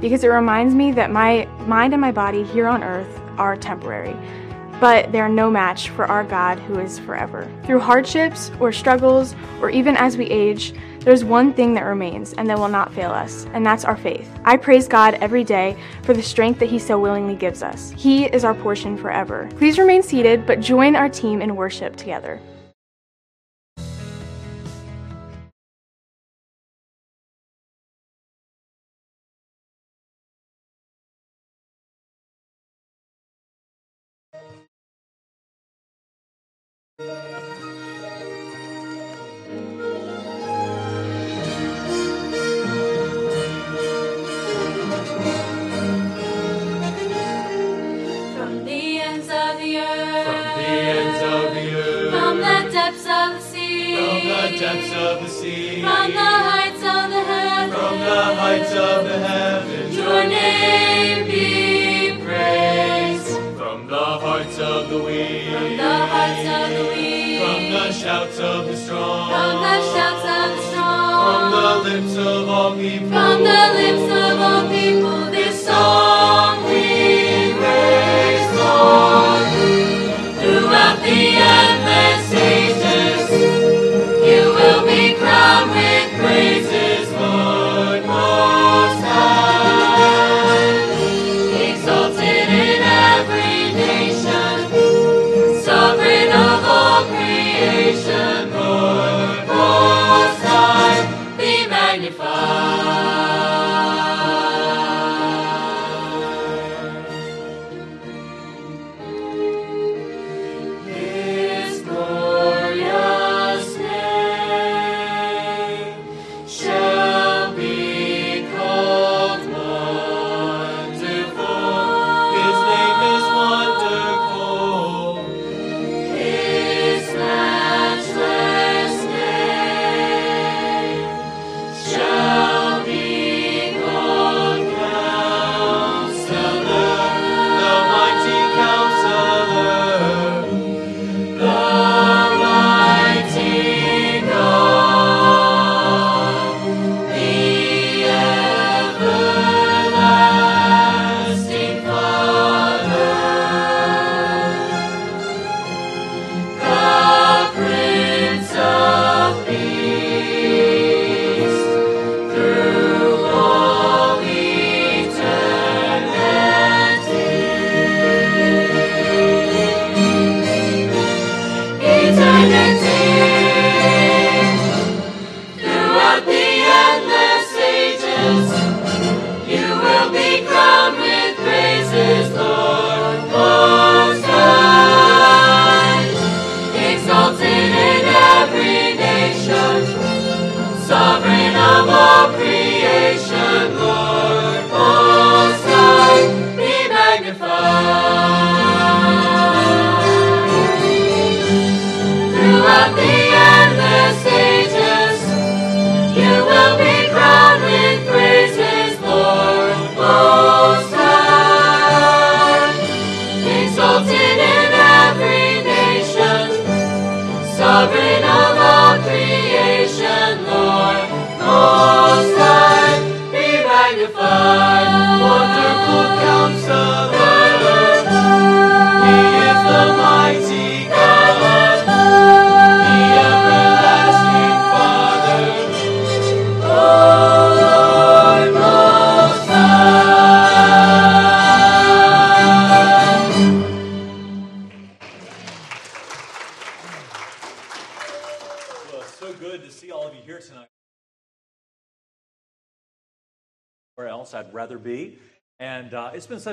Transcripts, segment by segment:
because it reminds me that my mind and my body here on earth are temporary, but they are no match for our God who is forever. Through hardships or struggles, or even as we age, there's one thing that remains and that will not fail us, and that's our faith. I praise God every day for the strength that He so willingly gives us. He is our portion forever. Please remain seated, but join our team in worship together.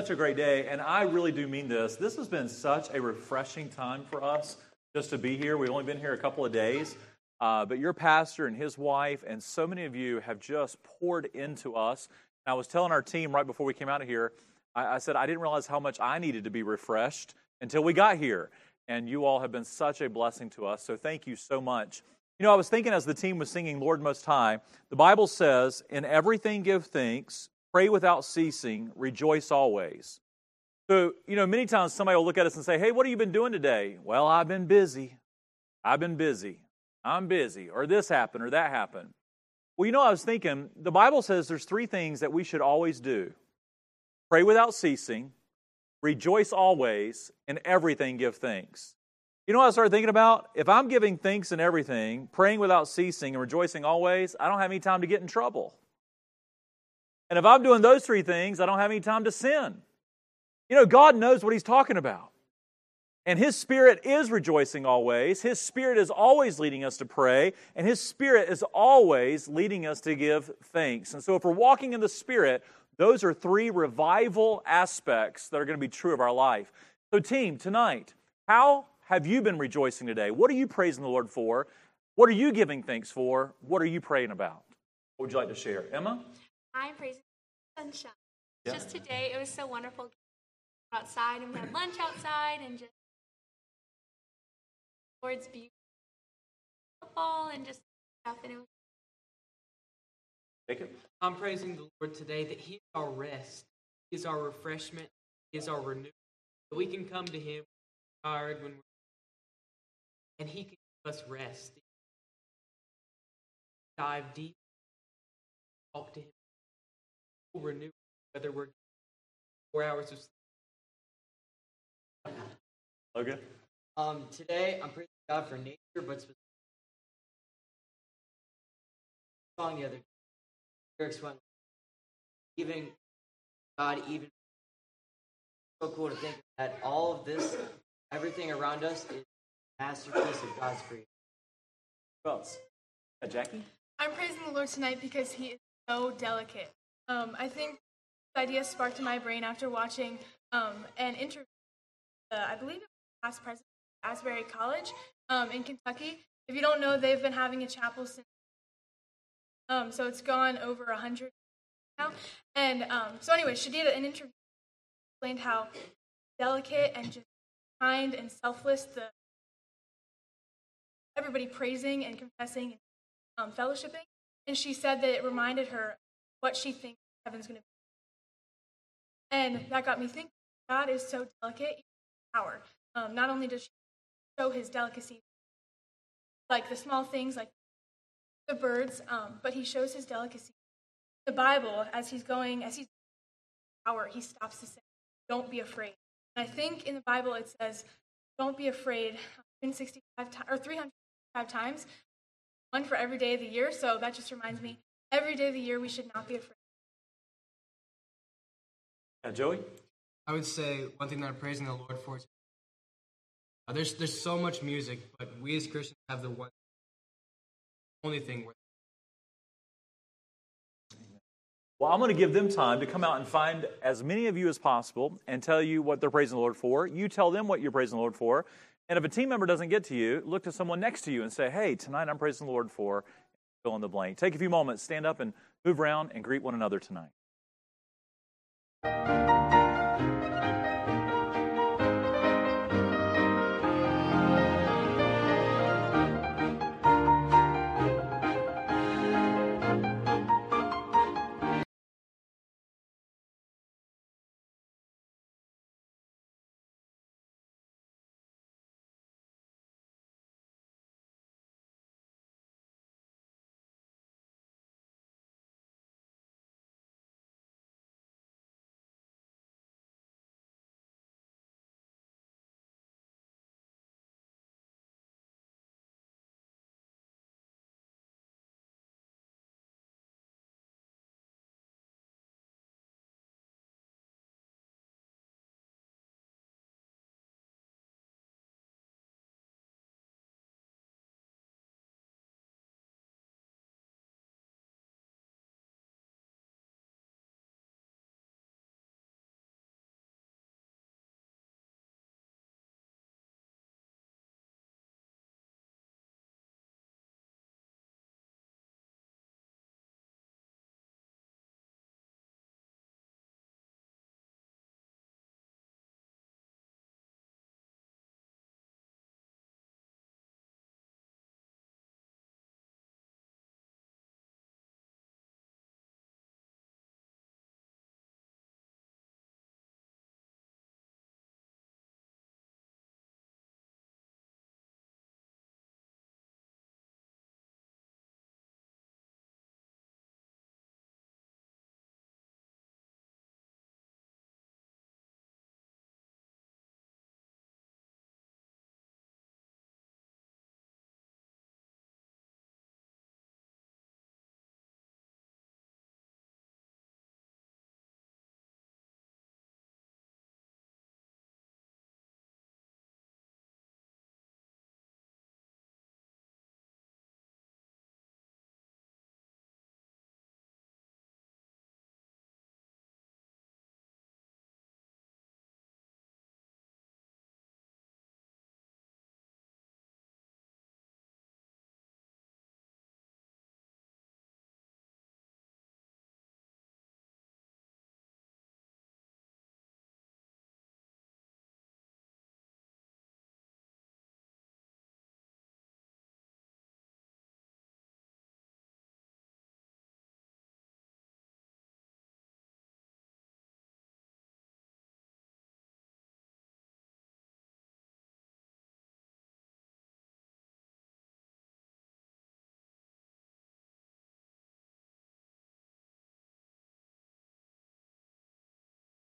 Such a great day. And I really do mean this. This has been such a refreshing time for us just to be here. We've only been here a couple of days. Uh, but your pastor and his wife, and so many of you have just poured into us. And I was telling our team right before we came out of here, I, I said I didn't realize how much I needed to be refreshed until we got here. And you all have been such a blessing to us. So thank you so much. You know, I was thinking as the team was singing Lord Most High, the Bible says, In everything give thanks, pray without ceasing, rejoice always. So, you know, many times somebody will look at us and say, Hey, what have you been doing today? Well, I've been busy. I've been busy. I'm busy. Or this happened or that happened. Well, you know, I was thinking the Bible says there's three things that we should always do pray without ceasing, rejoice always, and everything give thanks. You know what I started thinking about? If I'm giving thanks and everything, praying without ceasing, and rejoicing always, I don't have any time to get in trouble. And if I'm doing those three things, I don't have any time to sin. You know, God knows what He's talking about. And His Spirit is rejoicing always. His Spirit is always leading us to pray. And His Spirit is always leading us to give thanks. And so, if we're walking in the Spirit, those are three revival aspects that are going to be true of our life. So, team, tonight, how have you been rejoicing today? What are you praising the Lord for? What are you giving thanks for? What are you praying about? What would you like to share? Emma? I'm praising sunshine. Yeah. Just today, it was so wonderful outside, and we had lunch outside, and just Lord's beauty, football, and just stuff. And it was Jacob? I'm praising the Lord today that He is our rest, He is our refreshment, He is our renewal. That we can come to Him tired when we're and He can give us rest. Dive deep, talk to Him, He'll renew whether we're four hours of sleep. Okay. Um, today I'm praising God for nature, but specifically song the other day. Lyrics went even God even so cool to think that all of this, everything around us is a masterpiece of God's creation. Who else? Uh, Jackie? I'm praising the Lord tonight because He is so delicate. Um, I think this idea sparked in my brain after watching um, an interview. Uh, I believe it was past president of Asbury College um, in Kentucky. If you don't know, they've been having a chapel since. Um, so it's gone over a hundred now. And um, so, anyway, she did an interview, explained how delicate and just kind and selfless the everybody praising and confessing um, fellowshipping, and she said that it reminded her what she thinks heaven's going to be. And that got me thinking. God is so delicate, power. Um, not only does she show His delicacy, like the small things, like the birds, um, but He shows His delicacy. The Bible, as He's going, as He's power, He stops to say, "Don't be afraid." And I think in the Bible it says, "Don't be afraid." 165 times or 365 times one for every day of the year. So that just reminds me every day of the year we should not be afraid. Uh, Joey? I would say one thing that I'm praising the Lord for is uh, there's there's so much music, but we as Christians have the one only thing where Well, I'm going to give them time to come out and find as many of you as possible and tell you what they're praising the Lord for. You tell them what you're praising the Lord for. And if a team member doesn't get to you, look to someone next to you and say, hey, tonight I'm praising the Lord for fill in the blank. Take a few moments, stand up and move around and greet one another tonight.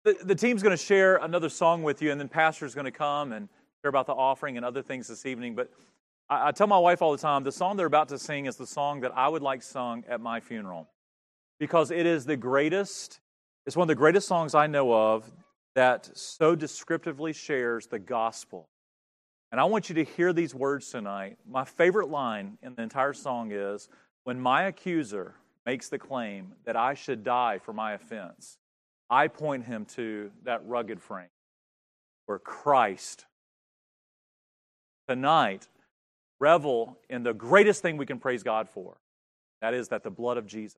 The, the team's going to share another song with you, and then Pastor's going to come and share about the offering and other things this evening. But I, I tell my wife all the time the song they're about to sing is the song that I would like sung at my funeral because it is the greatest, it's one of the greatest songs I know of that so descriptively shares the gospel. And I want you to hear these words tonight. My favorite line in the entire song is When my accuser makes the claim that I should die for my offense, I point him to that rugged frame where Christ. Tonight, revel in the greatest thing we can praise God for. That is that the blood of Jesus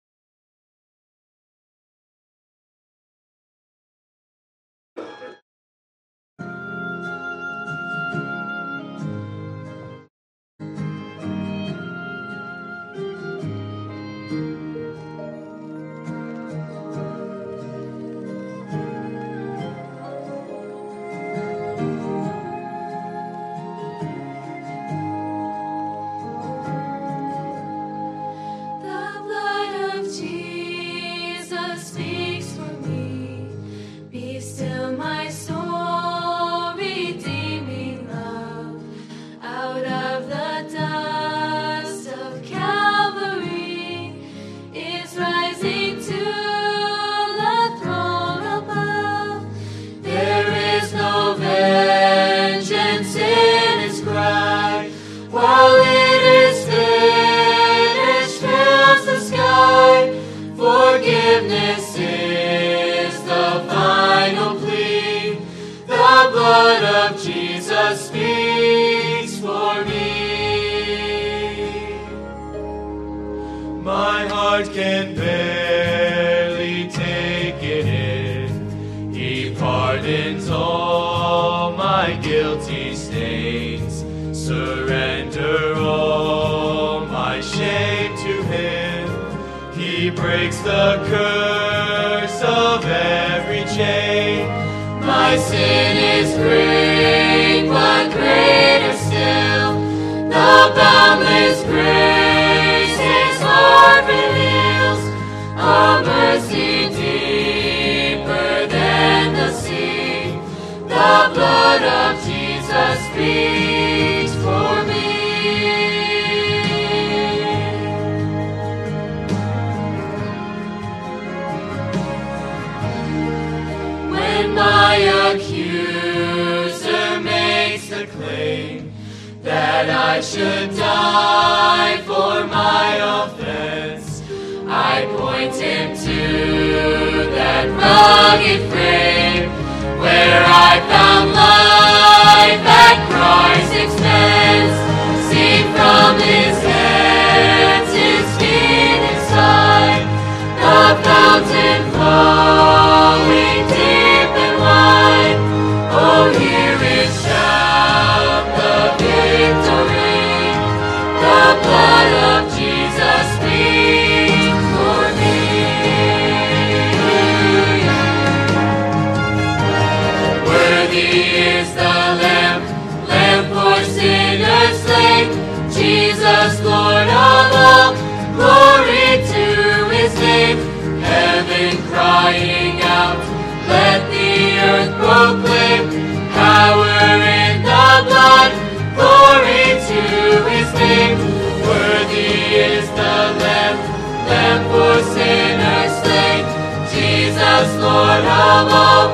Lord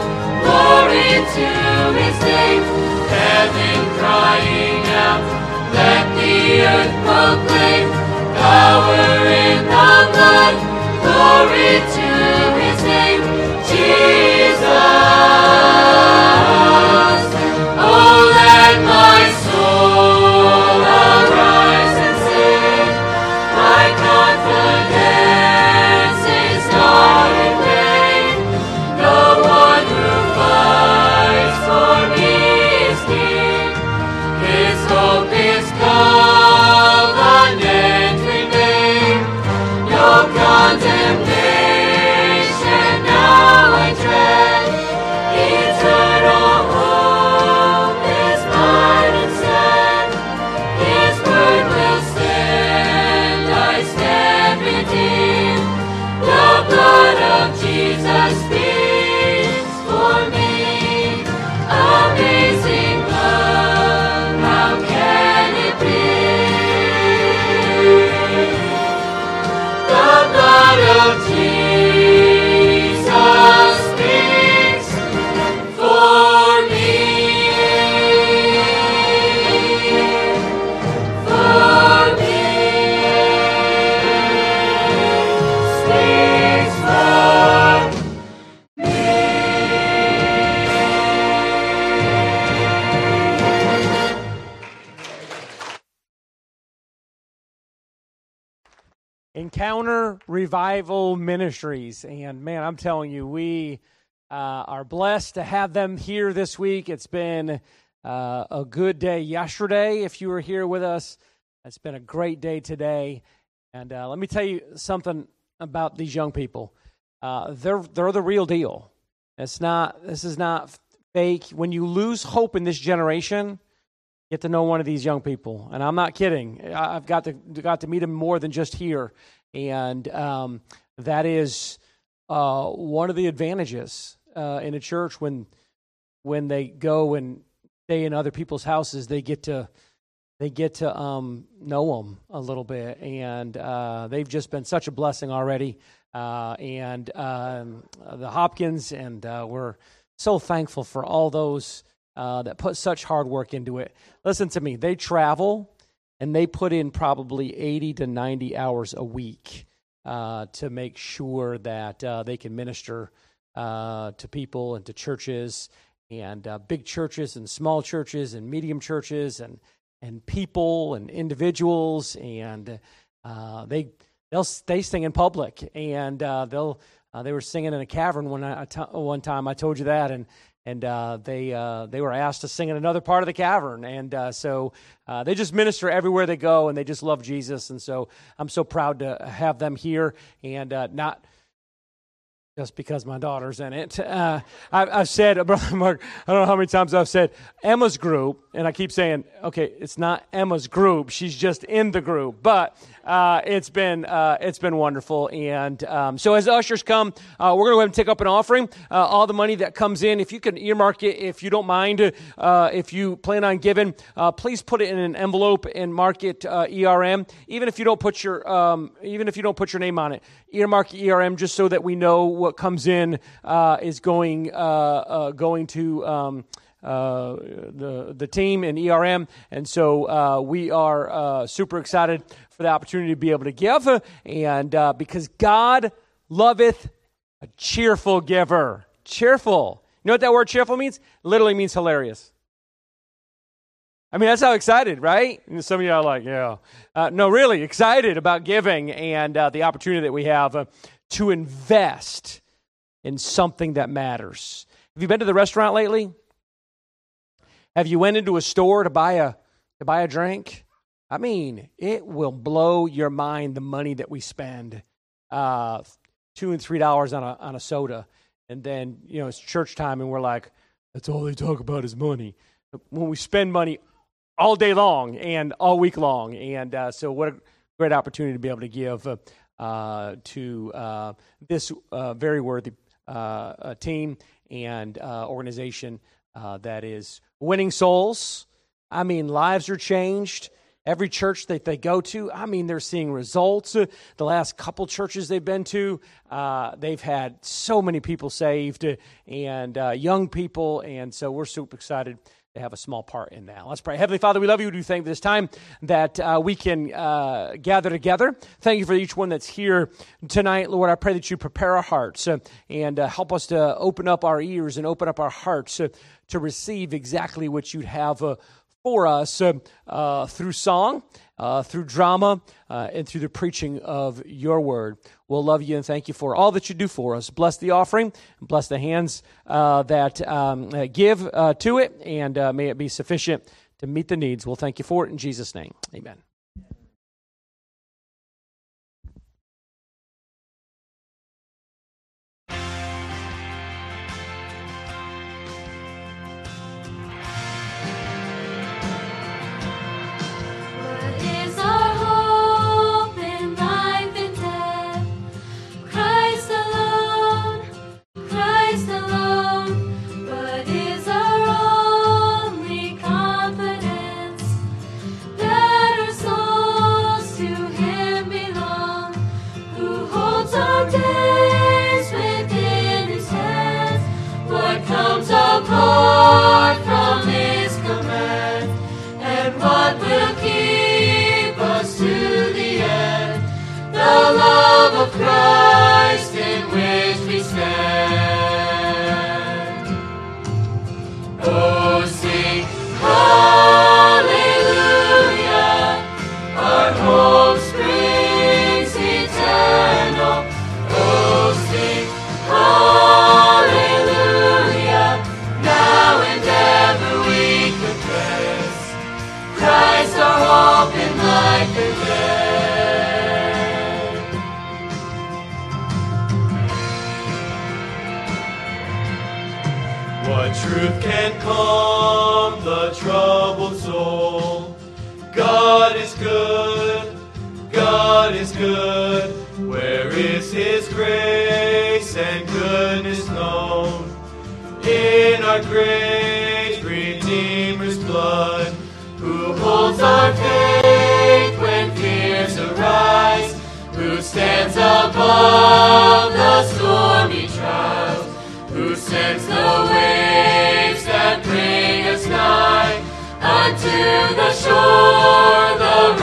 Revival Ministries. And man, I'm telling you, we uh, are blessed to have them here this week. It's been uh, a good day yesterday if you were here with us. It's been a great day today. And uh, let me tell you something about these young people. Uh, they're, they're the real deal. It's not, this is not fake. When you lose hope in this generation, get to know one of these young people. And I'm not kidding. I've got to got to meet them more than just here, and um, that is uh, one of the advantages uh, in a church when when they go and stay in other people's houses. They get to they get to um, know them a little bit, and uh, they've just been such a blessing already. Uh, and um, the Hopkins, and uh, we're so thankful for all those uh, that put such hard work into it. Listen to me, they travel and they put in probably 80 to 90 hours a week uh, to make sure that uh, they can minister uh, to people and to churches and uh, big churches and small churches and medium churches and and people and individuals and uh, they they'll they sing in public and they'll they were singing in a cavern one, one time I told you that and and uh, they uh, they were asked to sing in another part of the cavern, and uh, so uh, they just minister everywhere they go, and they just love Jesus, and so I'm so proud to have them here, and uh, not just because my daughter's in it. Uh, I, have said, Brother Mark, I don't know how many times I've said Emma's group, and I keep saying, okay, it's not Emma's group; she's just in the group, but uh, it's been uh, it's been wonderful. And um, so as ushers come, uh, we're going to go ahead and take up an offering. Uh, all the money that comes in, if you can earmark it, if you don't mind, uh, if you plan on giving, uh, please put it in an envelope and mark it ERM. Even if you don't put your um, even if you don't put your name on it, earmark ERM just so that we know what comes in is going going to. Um, uh, the the team in ERM, and so uh, we are uh, super excited for the opportunity to be able to give, and uh, because God loveth a cheerful giver. Cheerful. You know what that word cheerful means? Literally means hilarious. I mean, that's how excited, right? And some of you are like, yeah. Uh, no, really excited about giving and uh, the opportunity that we have uh, to invest in something that matters. Have you been to the restaurant lately? Have you went into a store to buy a to buy a drink? I mean, it will blow your mind the money that we spend, uh, two and three dollars on a on a soda, and then you know it's church time, and we're like, that's all they talk about is money. When we spend money all day long and all week long, and uh, so what a great opportunity to be able to give uh, uh to uh, this uh, very worthy team and organization that is winning souls. I mean, lives are changed. Every church that they go to, I mean, they're seeing results. The last couple churches they've been to, uh, they've had so many people saved and uh, young people. And so we're super excited to have a small part in that. Let's pray. Heavenly Father, we love you. We do thank this time that uh, we can uh, gather together. Thank you for each one that's here tonight, Lord. I pray that you prepare our hearts uh, and uh, help us to open up our ears and open up our hearts uh, to receive exactly what you'd have uh, for us uh, uh, through song, uh, through drama, uh, and through the preaching of your word. We'll love you and thank you for all that you do for us. Bless the offering, bless the hands uh, that um, give to it, and may it be sufficient to meet the needs. We'll thank you for it in Jesus' name. Amen.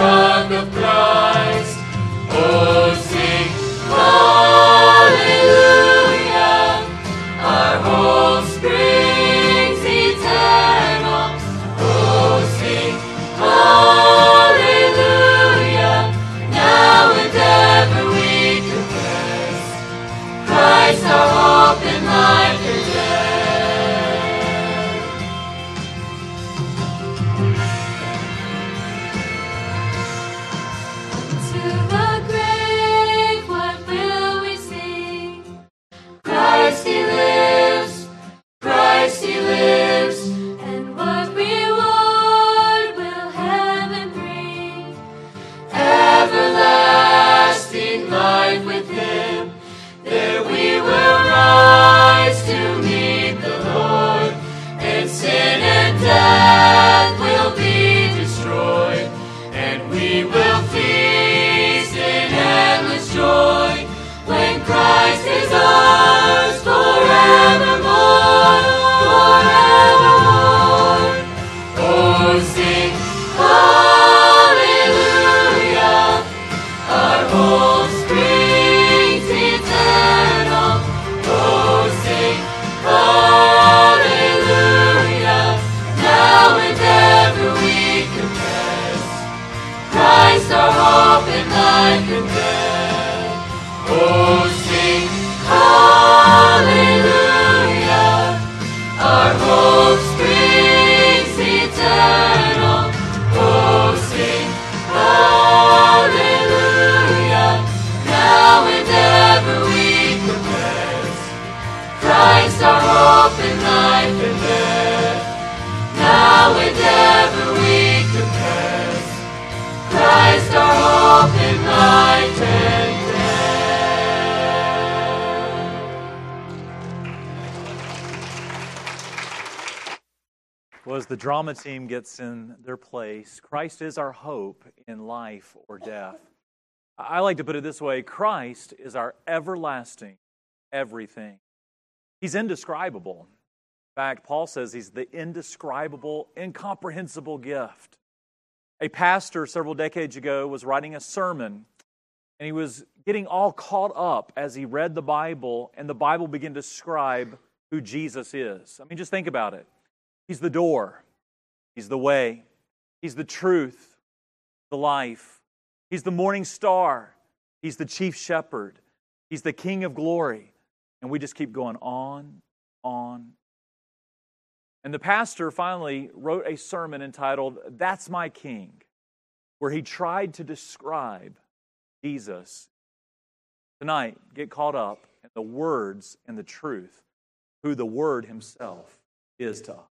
Rock of Christ. Christ is our hope in life or death. I like to put it this way Christ is our everlasting everything. He's indescribable. In fact, Paul says he's the indescribable, incomprehensible gift. A pastor several decades ago was writing a sermon, and he was getting all caught up as he read the Bible, and the Bible began to describe who Jesus is. I mean, just think about it. He's the door, He's the way, He's the truth, the life. He's the morning star, He's the chief shepherd, He's the King of glory. And we just keep going on, on. And the pastor finally wrote a sermon entitled, That's My King, where he tried to describe Jesus. Tonight, get caught up in the words and the truth, who the Word Himself is to us.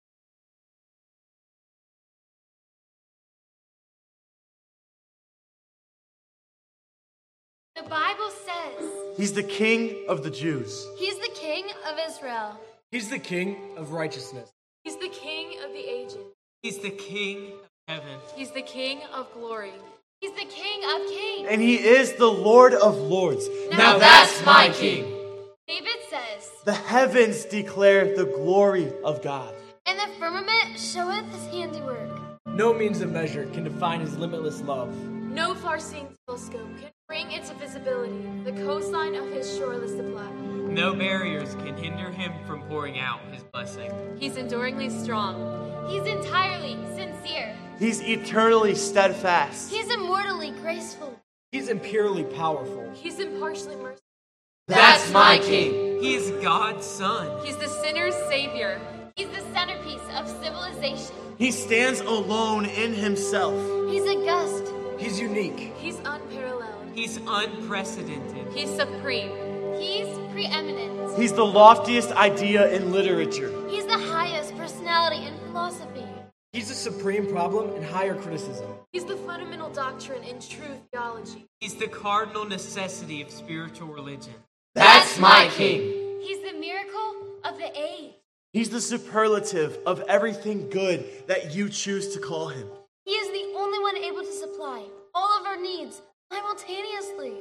The Bible says He's the king of the Jews. he's the king of Israel. He's the king of righteousness. He's the king of the ages. He's the king of heaven. He's the king of glory. He's the king of kings. And he is the Lord of lords. Now that's my king. David says, The heavens declare the glory of God. And the firmament showeth his handiwork. No means of measure can define his limitless love. No far-seeing telescope can bring into visibility the coastline of his shoreless supply. No barriers can hinder him from pouring out his blessing. He's enduringly strong. He's entirely sincere. He's eternally steadfast. He's immortally graceful. He's impurely powerful. He's impartially merciful. That's my king. He's God's son. He's the sinner's savior. He's the centerpiece of civilization. He stands alone in himself. He's august. He's unique. He's unparalleled. He's unprecedented. He's supreme. He's preeminent. He's the loftiest idea in literature. He's the highest personality in philosophy. He's the supreme problem in higher criticism. He's the fundamental doctrine in true theology. He's the cardinal necessity of spiritual religion. That's my king. He's the miracle of the age. He's the superlative of everything good that you choose to call him. He is the only one able to supply all of our needs simultaneously.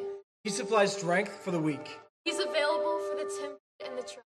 He supplies strength for the weak. He's available for the temperate and the troubled.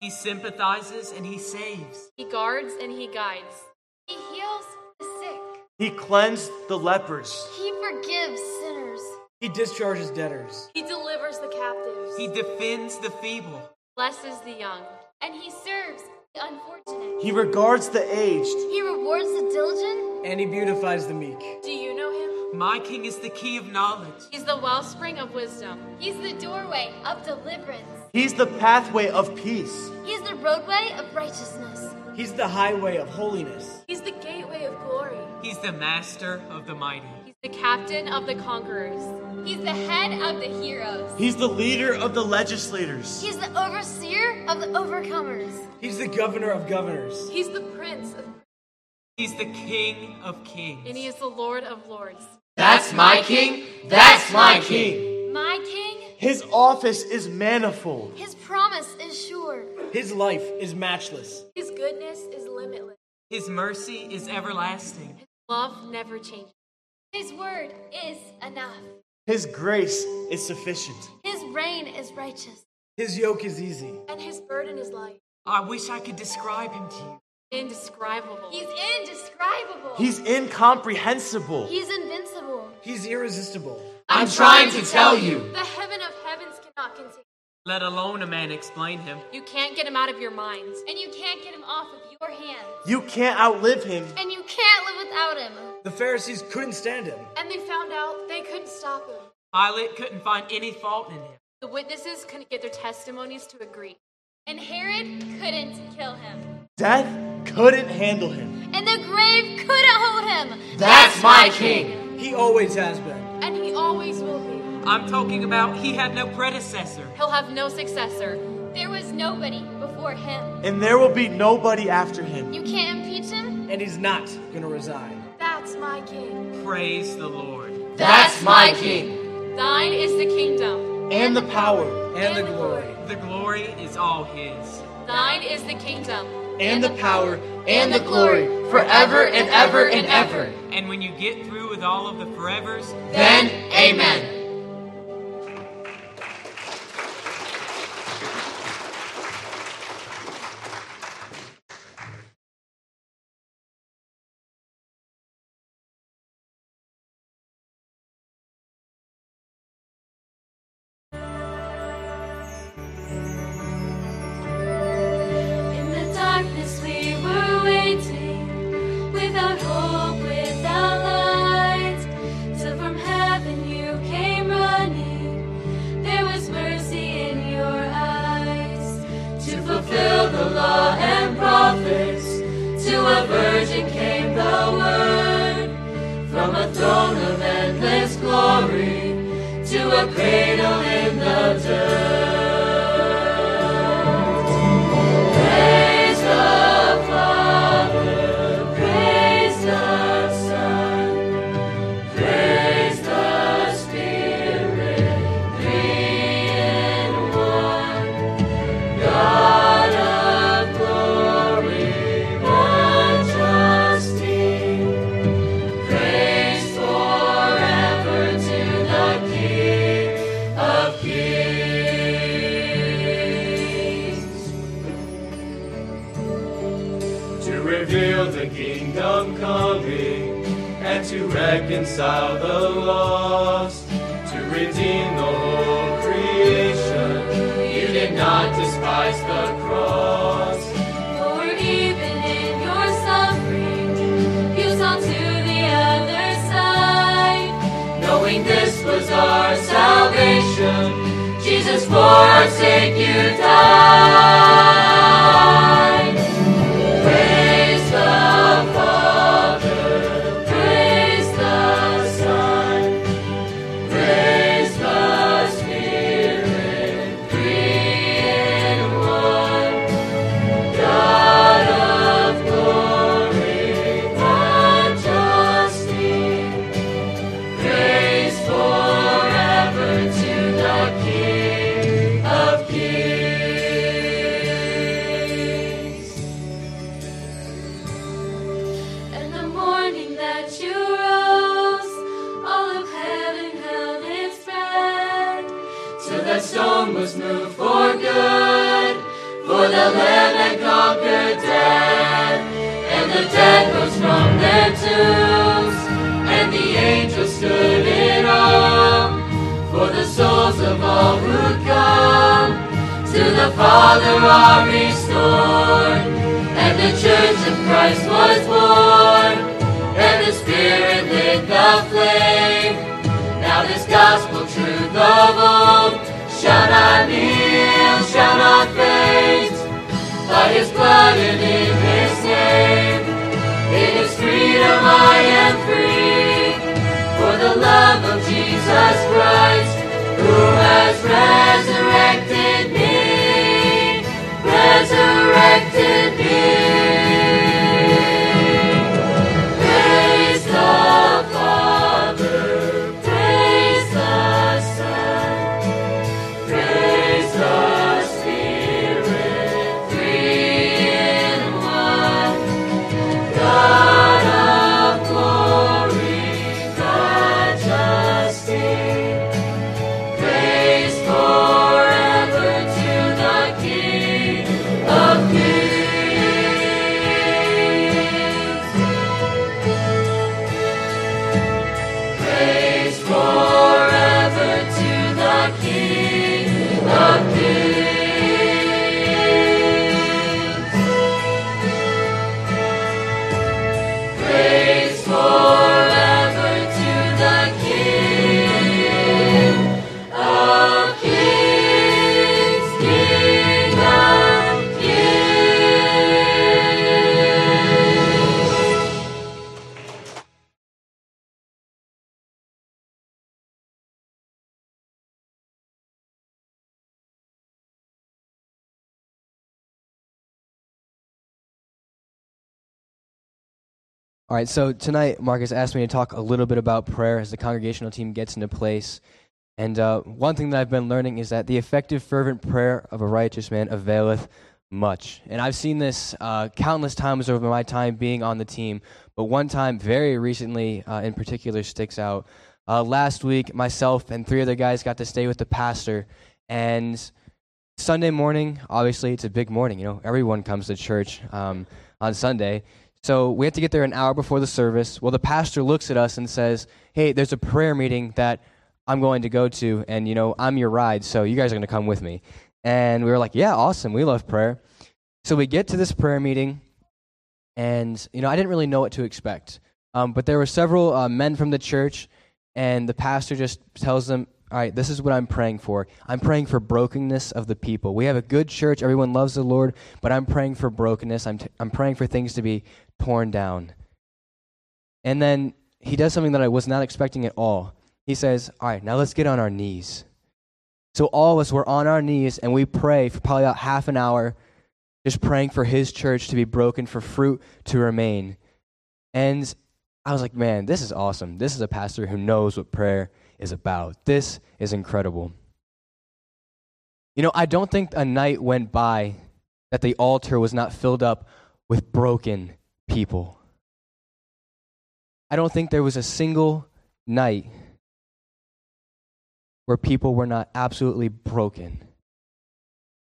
He sympathizes and he saves. He guards and he guides. He heals the sick. He cleansed the lepers. He forgives sinners. He discharges debtors. He delivers the captives. He defends the feeble. blesses the young. And he serves the unfortunate. He regards the aged. He rewards the diligent. And he beautifies the meek. Do you know him? My king is the key of knowledge. He's the wellspring of wisdom. He's the doorway of deliverance. He's the pathway of peace. He's the roadway of righteousness. He's the highway of holiness. He's the gateway of glory. He's the master of the mighty. He's the captain of the conquerors. He's the head of the heroes. He's the leader of the legislators. He's the overseer of the overcomers. He's the governor of governors. He's the prince of He's the king of kings. and he is the lord of lords. That's my king. That's my king. My king, His office is manifold. his promise is sure. His life is matchless. His goodness is limitless. His mercy is everlasting. His love never changes. His word is enough. His grace is sufficient. His reign is righteous. His yoke is easy. And his burden is light. I wish I could describe him to you. Indescribable. He's indescribable. He's incomprehensible. He's invincible. He's irresistible. I'm trying to tell you. the heaven of heavens cannot contain. Let alone a man explain him. You can't get him out of your minds. And you can't get him off of your hands. You can't outlive him. And you can't live without him. The Pharisees couldn't stand him. And they found out they couldn't stop him. Pilate couldn't find any fault in him. The witnesses couldn't get their testimonies to agree. And Herod couldn't kill him. Death couldn't handle him. And the grave couldn't hold him. That's my king. He always has been. And he always will be. I'm talking about he had no predecessor. He'll have no successor. There was nobody before him. And there will be nobody after him. You can't impeach him. And he's not going to resign. That's my king. Praise the Lord. That's my king. Thine is the kingdom. And the power. And the glory. The glory is all his. Thine is the kingdom. And the power. And the glory. Forever and ever and ever. And when you get through with all of the forevers, Then, amen. Our salvation, Jesus for our sake you died. Father are restored, and the Church of Christ was born, and the Spirit lit the flame. Now this gospel truth of old shall not kneel, shall not faint, by His blood and in His name. In His freedom I am free, for the love of Jesus Christ, who has resurrected resurrected All right, so tonight Marcus asked me to talk a little bit about prayer as the congregational team gets into place. And uh, one thing that I've been learning is that the effective, fervent prayer of a righteous man availeth much. And I've seen this uh, countless times over my time being on the team, but one time, very recently uh, in particular, sticks out. Uh, last week, myself and three other guys got to stay with the pastor, and Sunday morning, obviously, it's a big morning. You know, everyone comes to church um, on Sunday. So we have to get there an hour before the service. Well, the pastor looks at us and says, Hey, there's a prayer meeting that I'm going to go to, and, you know, I'm your ride, so you guys are going to come with me. And we were like, Yeah, awesome. We love prayer. So we get to this prayer meeting, and, you know, I didn't really know what to expect. Um, but there were several uh, men from the church, and the pastor just tells them, all right, this is what I'm praying for. I'm praying for brokenness of the people. We have a good church. Everyone loves the Lord, but I'm praying for brokenness. I'm, t- I'm praying for things to be torn down. And then he does something that I was not expecting at all. He says, All right, now let's get on our knees. So all of us were on our knees and we pray for probably about half an hour, just praying for his church to be broken, for fruit to remain. And I was like, man, this is awesome. This is a pastor who knows what prayer is about. This is incredible. You know, I don't think a night went by that the altar was not filled up with broken people. I don't think there was a single night where people were not absolutely broken.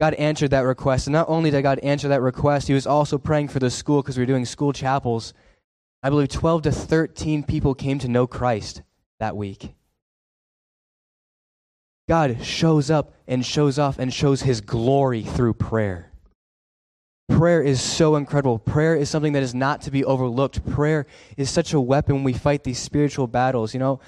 God answered that request. And not only did God answer that request, He was also praying for the school because we were doing school chapels. I believe 12 to 13 people came to know Christ that week. God shows up and shows off and shows His glory through prayer. Prayer is so incredible. Prayer is something that is not to be overlooked. Prayer is such a weapon when we fight these spiritual battles. You know,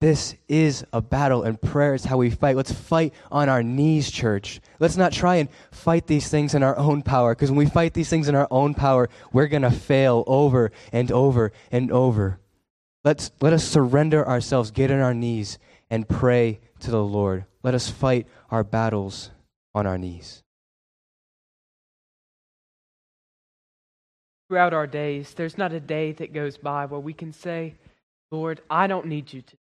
this is a battle, and prayer is how we fight. Let's fight on our knees, church. Let's not try and fight these things in our own power, because when we fight these things in our own power, we're going to fail over and over and over. Let's, let us surrender ourselves, get on our knees, and pray to the Lord. Let us fight our battles on our knees. Throughout our days, there's not a day that goes by where we can say, Lord, I don't need you to,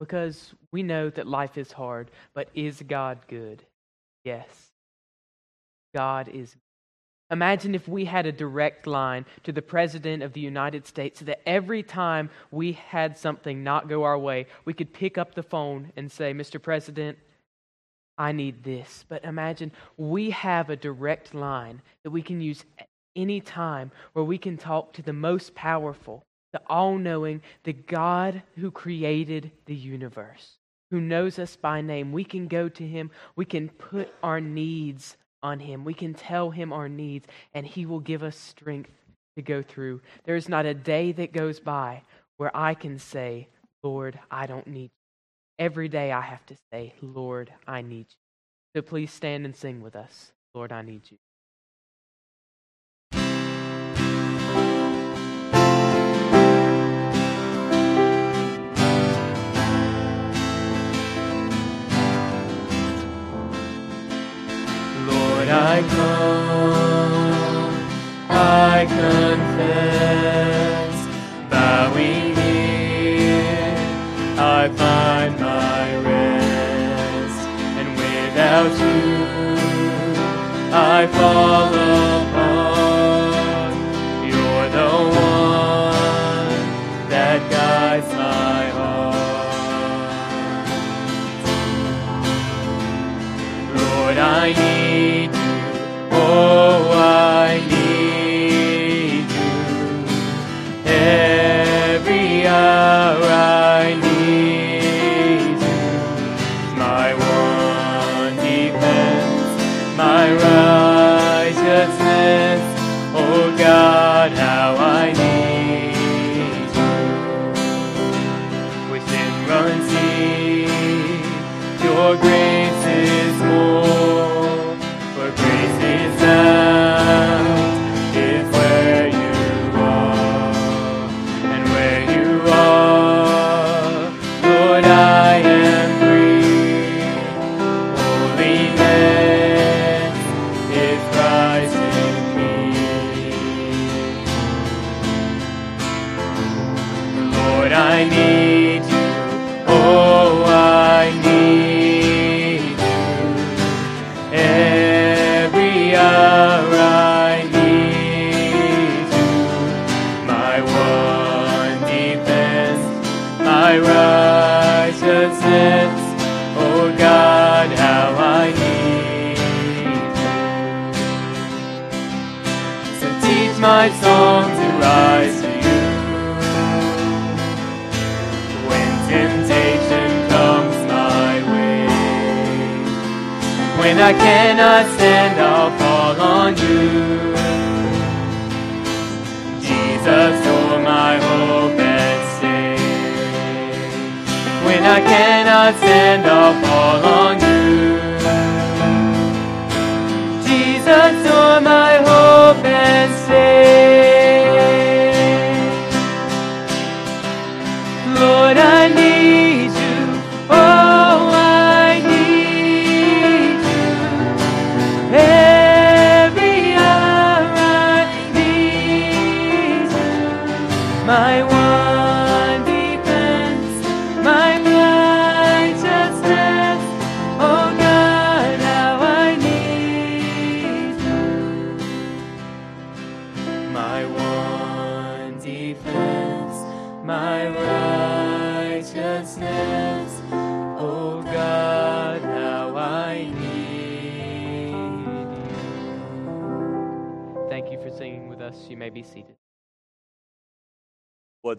because we know that life is hard, but is God good? Yes. God is Imagine if we had a direct line to the President of the United States so that every time we had something not go our way, we could pick up the phone and say, Mr. President, I need this. But imagine we have a direct line that we can use any time where we can talk to the most powerful, the all knowing, the God who created the universe, who knows us by name. We can go to him, we can put our needs on him, we can tell him our needs, and he will give us strength to go through. There is not a day that goes by where I can say, Lord, I don't need you. Every day I have to say, Lord, I need you. So please stand and sing with us. Lord, I need you. I come, I confess, bowing here, I find my rest, and without you, I fall when I cannot stand, I'll fall on you. Jesus, you're my hope and stay. When I cannot stand, I'll fall on you. Jesus, you're my hope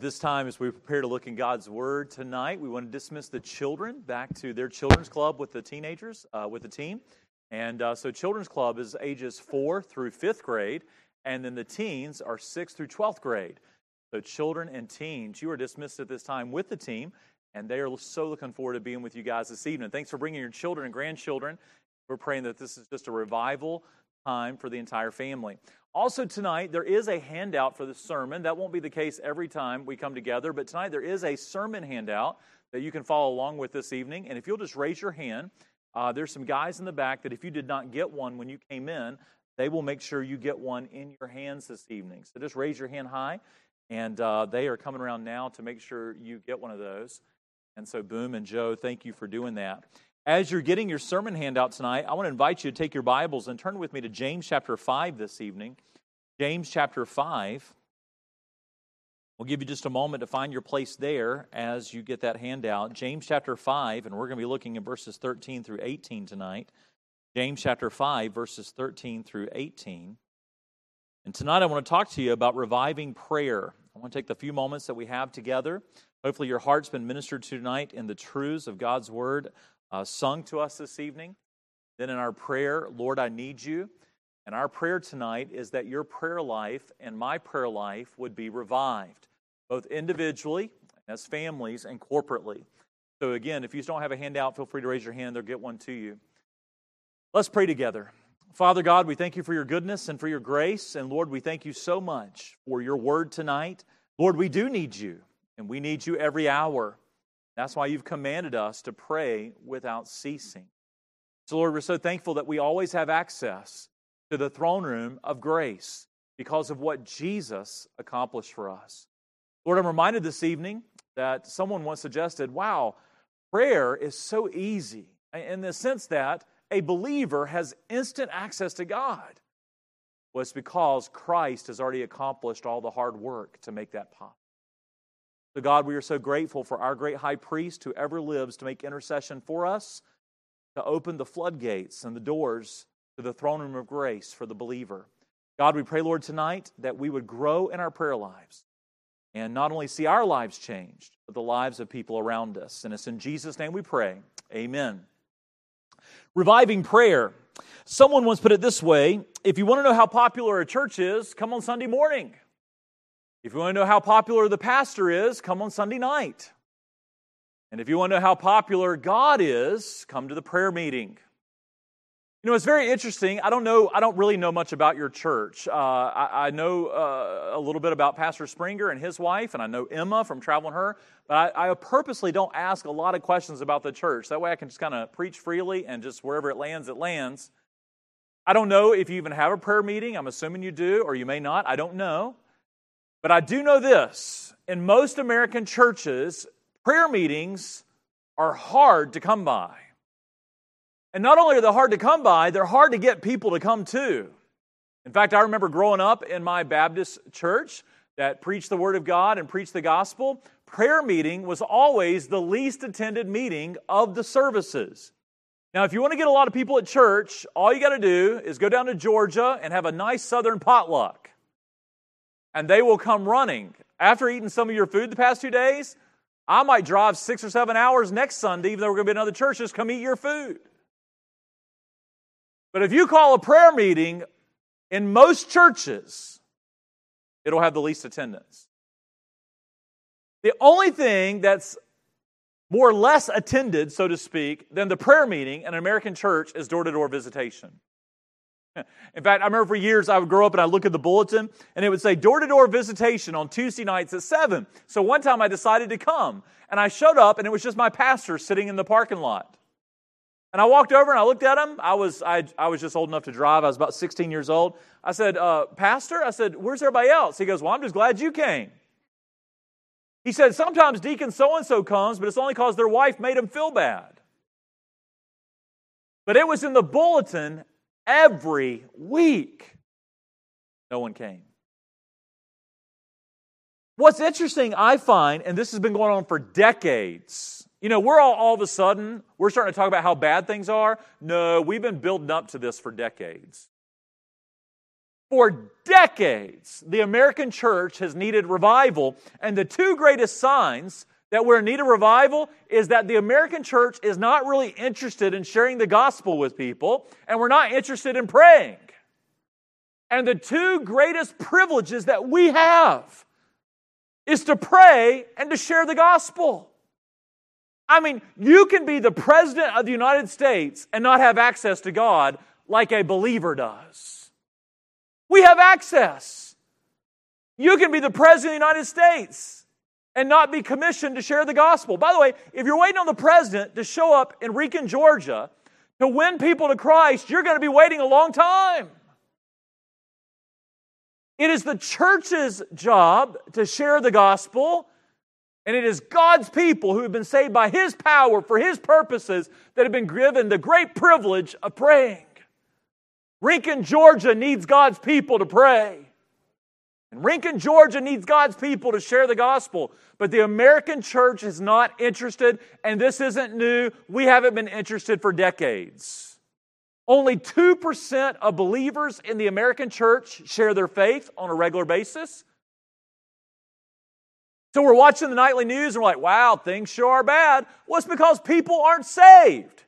this time, as we prepare to look in God's Word tonight, we want to dismiss the children back to their children's club with the teenagers, uh, with the team. And uh, so, children's club is ages four through fifth grade, and then the teens are sixth through 12th grade. So, children and teens, you are dismissed at this time with the team, and they are so looking forward to being with you guys this evening. Thanks for bringing your children and grandchildren. We're praying that this is just a revival time for the entire family. Also, tonight, there is a handout for the sermon. That won't be the case every time we come together, but tonight there is a sermon handout that you can follow along with this evening. And if you'll just raise your hand, uh, there's some guys in the back that if you did not get one when you came in, they will make sure you get one in your hands this evening. So just raise your hand high, and uh, they are coming around now to make sure you get one of those. And so, Boom and Joe, thank you for doing that. As you're getting your sermon handout tonight, I want to invite you to take your Bibles and turn with me to James chapter 5 this evening. James chapter 5. We'll give you just a moment to find your place there as you get that handout. James chapter 5, and we're going to be looking at verses 13 through 18 tonight. James chapter 5, verses 13 through 18. And tonight I want to talk to you about reviving prayer. I want to take the few moments that we have together. Hopefully, your heart's been ministered to tonight in the truths of God's word uh, sung to us this evening. Then in our prayer, Lord, I need you. And our prayer tonight is that your prayer life and my prayer life would be revived, both individually, as families, and corporately. So, again, if you don't have a handout, feel free to raise your hand. They'll get one to you. Let's pray together. Father God, we thank you for your goodness and for your grace. And Lord, we thank you so much for your word tonight. Lord, we do need you, and we need you every hour. That's why you've commanded us to pray without ceasing. So, Lord, we're so thankful that we always have access to the throne room of grace because of what Jesus accomplished for us. Lord, I'm reminded this evening that someone once suggested, wow, prayer is so easy in the sense that a believer has instant access to God. Well, it's because Christ has already accomplished all the hard work to make that possible. So, God, we are so grateful for our great high priest who ever lives to make intercession for us, to open the floodgates and the doors to the throne room of grace for the believer. God, we pray, Lord, tonight that we would grow in our prayer lives and not only see our lives changed, but the lives of people around us. And it's in Jesus' name we pray. Amen. Reviving prayer. Someone once put it this way if you want to know how popular a church is, come on Sunday morning. If you want to know how popular the pastor is, come on Sunday night. And if you want to know how popular God is, come to the prayer meeting. You know, it's very interesting. I don't know, I don't really know much about your church. Uh, I, I, know uh, a little bit about Pastor Springer and his wife, and I know Emma from Traveling Her, but I, I purposely don't ask a lot of questions about the church. That way I can just kind of preach freely and just wherever it lands, it lands. I don't know if you even have a prayer meeting. I'm assuming you do, or you may not. I don't know. But I do know this in most American churches, prayer meetings are hard to come by. And not only are they hard to come by, they're hard to get people to come to. In fact, I remember growing up in my Baptist church that preached the Word of God and preached the gospel. Prayer meeting was always the least attended meeting of the services. Now, if you want to get a lot of people at church, all you got to do is go down to Georgia and have a nice southern potluck. And they will come running. After eating some of your food the past two days, I might drive six or seven hours next Sunday, even though we're going to be in other churches, come eat your food. But if you call a prayer meeting in most churches, it'll have the least attendance. The only thing that's more or less attended, so to speak, than the prayer meeting in an American church is door to door visitation. In fact, I remember for years I would grow up and I'd look at the bulletin and it would say door to door visitation on Tuesday nights at 7. So one time I decided to come and I showed up and it was just my pastor sitting in the parking lot. And I walked over and I looked at him. I was, I, I was just old enough to drive. I was about 16 years old. I said, uh, Pastor, I said, where's everybody else? He goes, Well, I'm just glad you came. He said, Sometimes Deacon so and so comes, but it's only because their wife made him feel bad. But it was in the bulletin every week. No one came. What's interesting, I find, and this has been going on for decades, you know, we're all all of a sudden, we're starting to talk about how bad things are. No, we've been building up to this for decades. For decades, the American church has needed revival, and the two greatest signs that we're in need of revival is that the American church is not really interested in sharing the gospel with people, and we're not interested in praying. And the two greatest privileges that we have is to pray and to share the gospel. I mean, you can be the president of the United States and not have access to God like a believer does. We have access. You can be the president of the United States and not be commissioned to share the gospel. By the way, if you're waiting on the president to show up in Rincon, Georgia to win people to Christ, you're going to be waiting a long time. It is the church's job to share the gospel and it is God's people who have been saved by His power for His purposes that have been given the great privilege of praying. Rincon, Georgia needs God's people to pray. And Rincon, Georgia needs God's people to share the gospel. But the American church is not interested, and this isn't new. We haven't been interested for decades. Only 2% of believers in the American church share their faith on a regular basis. So we're watching the nightly news and we're like, wow, things sure are bad. Well, it's because people aren't saved.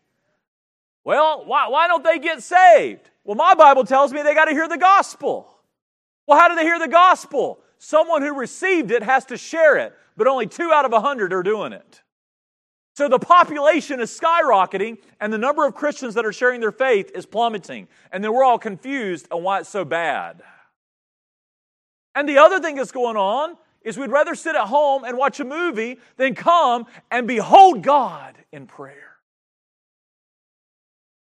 Well, why, why don't they get saved? Well, my Bible tells me they got to hear the gospel. Well, how do they hear the gospel? Someone who received it has to share it, but only two out of a hundred are doing it. So the population is skyrocketing, and the number of Christians that are sharing their faith is plummeting. And then we're all confused on why it's so bad. And the other thing that's going on is we'd rather sit at home and watch a movie than come and behold God in prayer.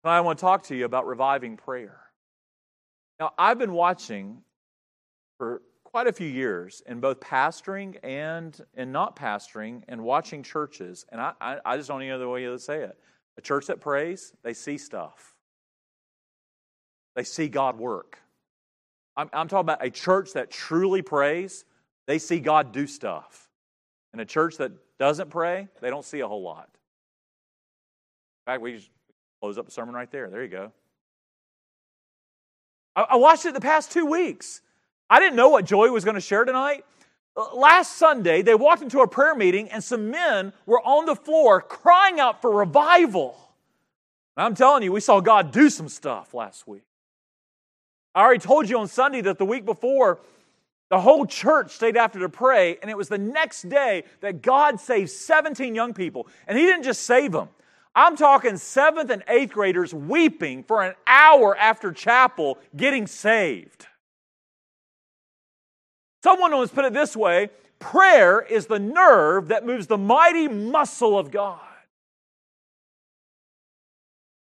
I want to talk to you about reviving prayer. Now, I've been watching for quite a few years in both pastoring and in not pastoring and watching churches, and I, I, I just don't know the way to say it. A church that prays, they see stuff. They see God work. I'm, I'm talking about a church that truly prays, they see God do stuff. And a church that doesn't pray, they don't see a whole lot. In fact, we just close up the sermon right there. There you go. I, I watched it the past two weeks. I didn't know what Joey was going to share tonight. Uh, last Sunday, they walked into a prayer meeting and some men were on the floor crying out for revival. I'm telling you, we saw God do some stuff last week. I already told you on Sunday that the week before, the whole church stayed after to pray, and it was the next day that God saved 17 young people. And He didn't just save them. I'm talking seventh and eighth graders weeping for an hour after chapel getting saved. Someone once put it this way prayer is the nerve that moves the mighty muscle of God.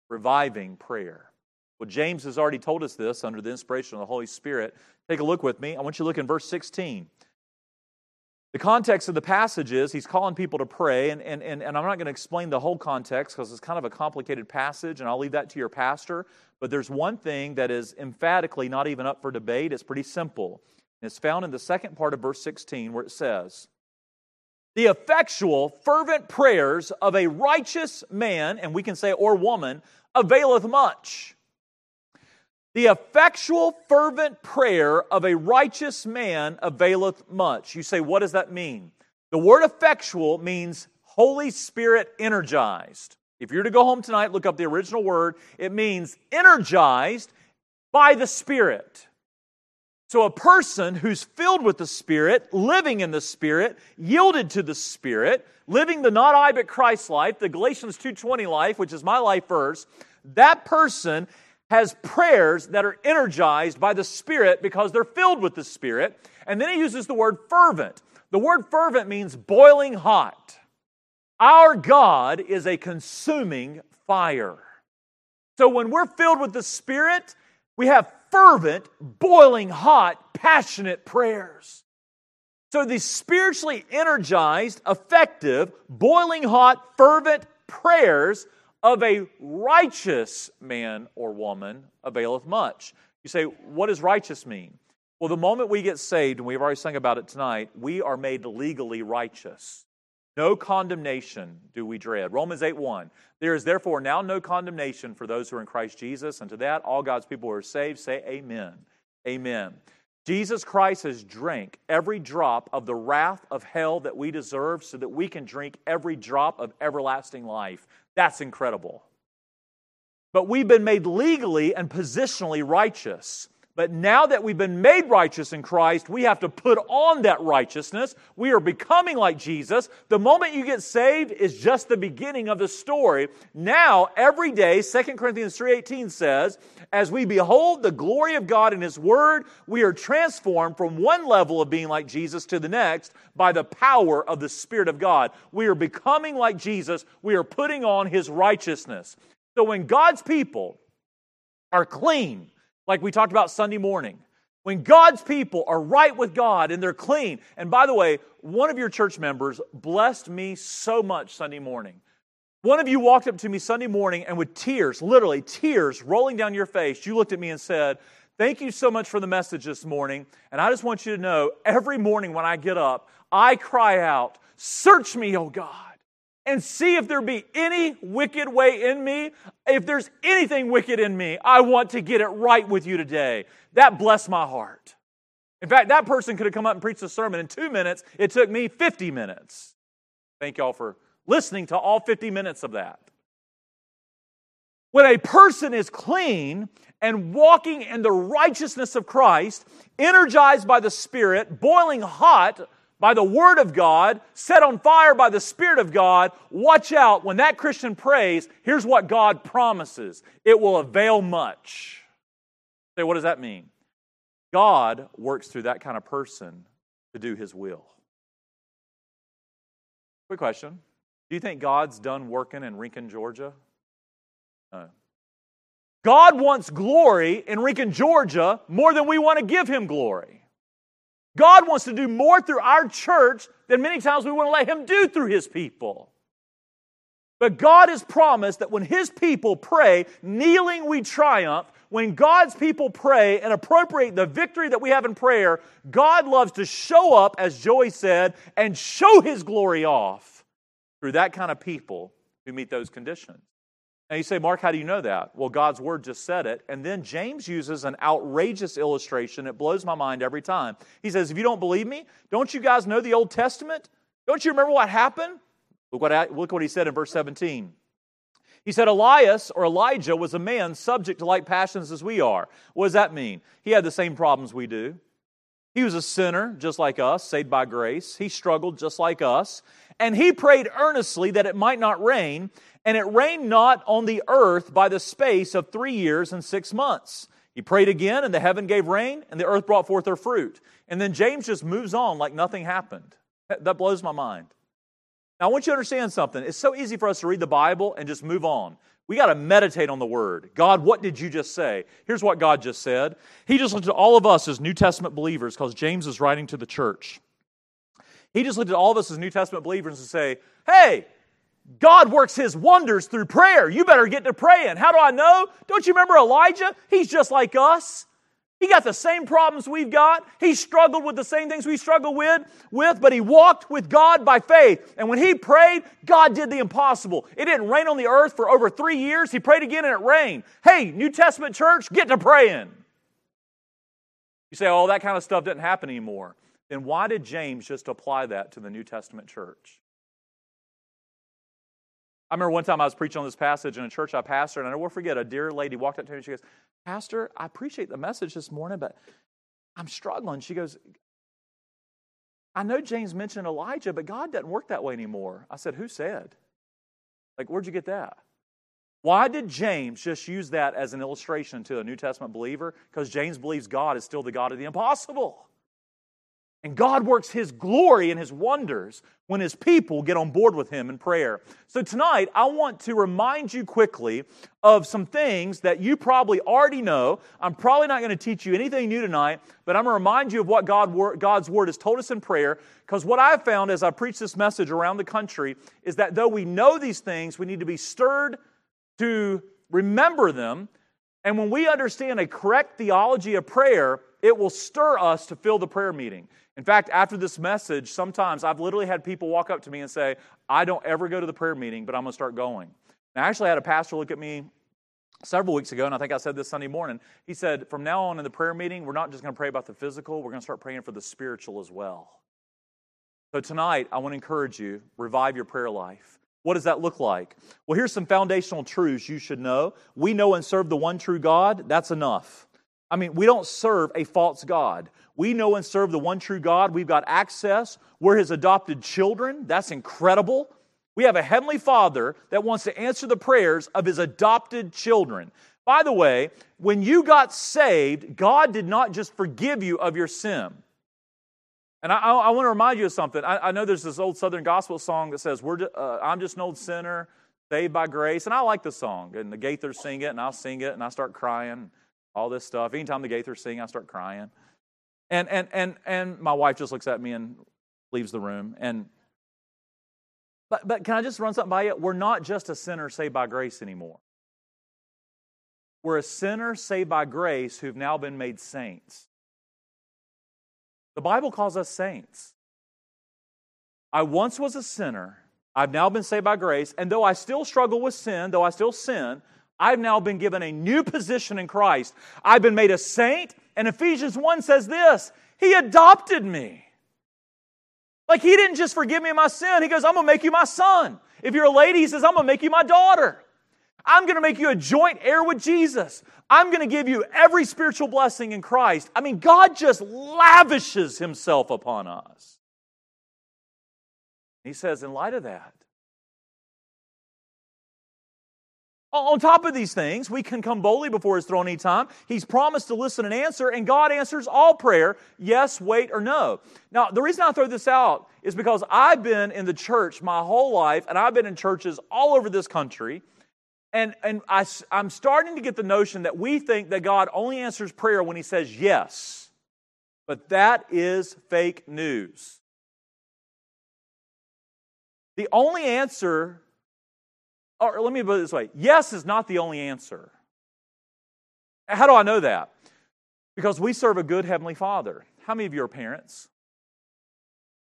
Reviving prayer. Well, James has already told us this under the inspiration of the Holy Spirit. Take a look with me. I want you to look in verse 16. The context of the passage is he's calling people to pray, and, and, and, and I'm not going to explain the whole context because it's kind of a complicated passage, and I'll leave that to your pastor. But there's one thing that is emphatically not even up for debate. It's pretty simple. And it's found in the second part of verse 16 where it says, The effectual, fervent prayers of a righteous man, and we can say or woman, availeth much. The effectual, fervent prayer of a righteous man availeth much. You say, what does that mean? The word effectual means Holy Spirit energized. If you're to go home tonight, look up the original word. It means energized by the Spirit. So, a person who's filled with the Spirit, living in the Spirit, yielded to the Spirit, living the not I but Christ life, the Galatians 2:20 life, which is my life verse, that person has prayers that are energized by the Spirit because they're filled with the Spirit. And then he uses the word fervent. The word fervent means boiling hot. Our God is a consuming fire. So when we're filled with the Spirit, we have fervent, boiling hot, passionate prayers. So these spiritually energized, effective, boiling hot, fervent prayers of a righteous man or woman availeth much. You say, what does righteous mean? Well, the moment we get saved, and we've already sung about it tonight, we are made legally righteous. No condemnation do we dread. Romans 8 1. There is therefore now no condemnation for those who are in Christ Jesus. And to that, all God's people who are saved say, Amen. Amen. Jesus Christ has drank every drop of the wrath of hell that we deserve so that we can drink every drop of everlasting life. That's incredible. But we've been made legally and positionally righteous. But now that we've been made righteous in Christ, we have to put on that righteousness. We are becoming like Jesus. The moment you get saved is just the beginning of the story. Now, every day, 2 Corinthians 3:18 says, as we behold the glory of God in his word, we are transformed from one level of being like Jesus to the next by the power of the Spirit of God. We are becoming like Jesus. We are putting on his righteousness. So when God's people are clean, like we talked about Sunday morning. When God's people are right with God and they're clean, and by the way, one of your church members blessed me so much Sunday morning. One of you walked up to me Sunday morning and with tears, literally tears rolling down your face, you looked at me and said, Thank you so much for the message this morning. And I just want you to know every morning when I get up, I cry out, Search me, O God, and see if there be any wicked way in me. If there's anything wicked in me, I want to get it right with you today. That blessed my heart. In fact, that person could have come up and preached a sermon in two minutes. It took me 50 minutes. Thank y'all for listening to all 50 minutes of that. When a person is clean and walking in the righteousness of Christ, energized by the Spirit, boiling hot by the Word of God, set on fire by the Spirit of God, watch out. When that Christian prays, here's what God promises it will avail much. Say, what does that mean? God works through that kind of person to do his will. Quick question Do you think God's done working in Rincon, Georgia? No. God wants glory in Rincon, Georgia more than we want to give him glory. God wants to do more through our church than many times we want to let him do through his people. But God has promised that when his people pray, kneeling we triumph, when God's people pray and appropriate the victory that we have in prayer, God loves to show up, as Joey said, and show his glory off through that kind of people who meet those conditions. Now you say, Mark, how do you know that? Well, God's word just said it. And then James uses an outrageous illustration. It blows my mind every time. He says, If you don't believe me, don't you guys know the Old Testament? Don't you remember what happened? Look what, look what he said in verse 17. He said Elias or Elijah was a man subject to like passions as we are. What does that mean? He had the same problems we do. He was a sinner just like us, saved by grace. He struggled just like us. And he prayed earnestly that it might not rain, and it rained not on the earth by the space of three years and six months. He prayed again, and the heaven gave rain, and the earth brought forth her fruit. And then James just moves on like nothing happened. That blows my mind. Now, I want you to understand something. It's so easy for us to read the Bible and just move on. We got to meditate on the Word. God, what did you just say? Here's what God just said. He just looked at all of us as New Testament believers because James is writing to the church. He just looked at all of us as New Testament believers and say, hey, God works his wonders through prayer. You better get to praying. How do I know? Don't you remember Elijah? He's just like us. He got the same problems we've got. He struggled with the same things we struggle with, with, but he walked with God by faith. And when he prayed, God did the impossible. It didn't rain on the earth for over three years. He prayed again and it rained. Hey, New Testament church, get to praying. You say, oh, that kind of stuff doesn't happen anymore. Then why did James just apply that to the New Testament church? I remember one time I was preaching on this passage in a church I pastored, and I never forget a dear lady walked up to me and she goes, Pastor, I appreciate the message this morning, but I'm struggling. She goes, I know James mentioned Elijah, but God doesn't work that way anymore. I said, Who said? Like, where'd you get that? Why did James just use that as an illustration to a New Testament believer? Because James believes God is still the God of the impossible. And God works His glory and His wonders when His people get on board with Him in prayer. So tonight, I want to remind you quickly of some things that you probably already know. I'm probably not going to teach you anything new tonight, but I'm going to remind you of what God, God's Word has told us in prayer. Because what I've found as I preach this message around the country is that though we know these things, we need to be stirred to remember them. And when we understand a correct theology of prayer, it will stir us to fill the prayer meeting. In fact, after this message, sometimes I've literally had people walk up to me and say, I don't ever go to the prayer meeting, but I'm going to start going. And I actually had a pastor look at me several weeks ago, and I think I said this Sunday morning. He said, From now on in the prayer meeting, we're not just going to pray about the physical, we're going to start praying for the spiritual as well. So tonight, I want to encourage you revive your prayer life. What does that look like? Well, here's some foundational truths you should know. We know and serve the one true God, that's enough. I mean, we don't serve a false God. We know and serve the one true God. We've got access. We're His adopted children. That's incredible. We have a Heavenly Father that wants to answer the prayers of His adopted children. By the way, when you got saved, God did not just forgive you of your sin. And I, I, I want to remind you of something. I, I, know there's this old Southern gospel song that says, We're, uh, I'm just an old sinner, saved by grace. And I like the song. And the Gaithers sing it, and I'll sing it, and I start crying, all this stuff. Anytime the Gaithers sing, I start crying. And, and, and, and my wife just looks at me and leaves the room. And, but, but can I just run something by you? We're not just a sinner saved by grace anymore. We're a sinner saved by grace who've now been made saints. The Bible calls us saints. I once was a sinner. I've now been saved by grace. And though I still struggle with sin, though I still sin, I've now been given a new position in Christ. I've been made a saint. And Ephesians 1 says this He adopted me. Like He didn't just forgive me my sin, He goes, I'm going to make you my son. If you're a lady, He says, I'm going to make you my daughter. I'm going to make you a joint heir with Jesus. I'm going to give you every spiritual blessing in Christ. I mean, God just lavishes Himself upon us. He says, in light of that, on top of these things, we can come boldly before His throne anytime. He's promised to listen and answer, and God answers all prayer yes, wait, or no. Now, the reason I throw this out is because I've been in the church my whole life, and I've been in churches all over this country. And, and I, I'm starting to get the notion that we think that God only answers prayer when He says yes. But that is fake news. The only answer, or let me put it this way yes is not the only answer. How do I know that? Because we serve a good Heavenly Father. How many of you are parents?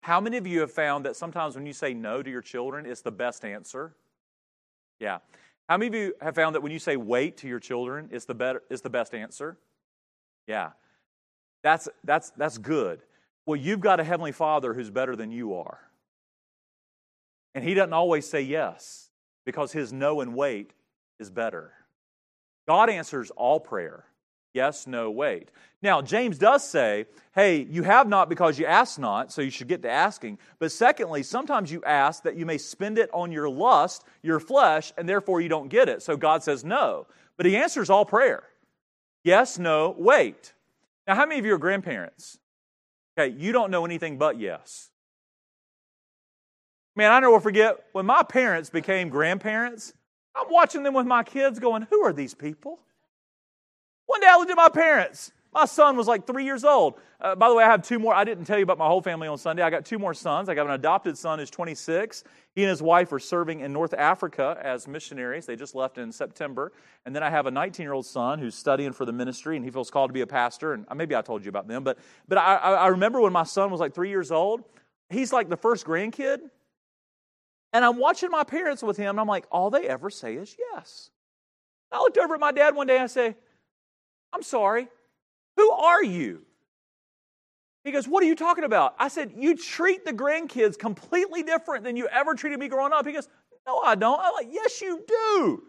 How many of you have found that sometimes when you say no to your children, it's the best answer? Yeah. How many of you have found that when you say wait to your children, it's the, better, it's the best answer? Yeah. That's, that's, that's good. Well, you've got a Heavenly Father who's better than you are. And He doesn't always say yes because His no and wait is better. God answers all prayer. Yes, no, wait. Now, James does say, hey, you have not because you ask not, so you should get to asking. But secondly, sometimes you ask that you may spend it on your lust, your flesh, and therefore you don't get it. So God says no. But He answers all prayer. Yes, no, wait. Now, how many of you are grandparents? Okay, you don't know anything but yes. Man, I never forget when my parents became grandparents, I'm watching them with my kids going, Who are these people? One day I looked at my parents. My son was like three years old. Uh, by the way, I have two more. I didn't tell you about my whole family on Sunday. I got two more sons. I got an adopted son who's 26. He and his wife are serving in North Africa as missionaries. They just left in September. And then I have a 19 year old son who's studying for the ministry and he feels called to be a pastor. And uh, maybe I told you about them. But, but I, I remember when my son was like three years old, he's like the first grandkid. And I'm watching my parents with him, and I'm like, all they ever say is yes. I looked over at my dad one day and I say, I'm sorry, who are you? He goes, What are you talking about? I said, You treat the grandkids completely different than you ever treated me growing up. He goes, No, I don't. I'm like, Yes, you do.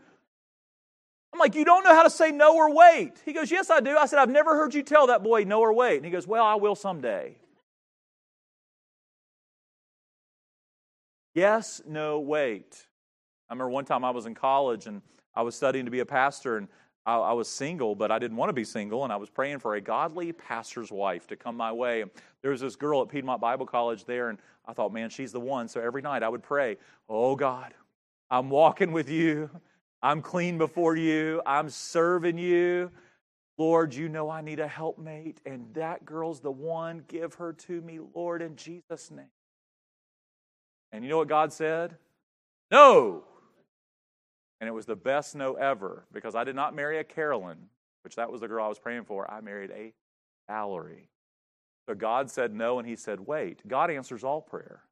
I'm like, You don't know how to say no or wait. He goes, Yes, I do. I said, I've never heard you tell that boy no or wait. And he goes, Well, I will someday. Yes, no, wait. I remember one time I was in college and I was studying to be a pastor, and I, I, was single, but I didn't want to be single, and I was praying for a godly pastor's wife to come my way. And there was this girl at Piedmont Bible College there, and I thought, man, she's the one. So every night I would pray, Oh God, I'm walking with you. I'm clean before you. I'm serving you. Lord, you know I need a helpmate, and that girl's the one. Give her to me, Lord, in Jesus' name. And you know what God said? No. And it was the best no ever because I did not marry a Carolyn, which that was the girl I was praying for. I married a Valerie. So God said no, and He said wait. God answers all prayer.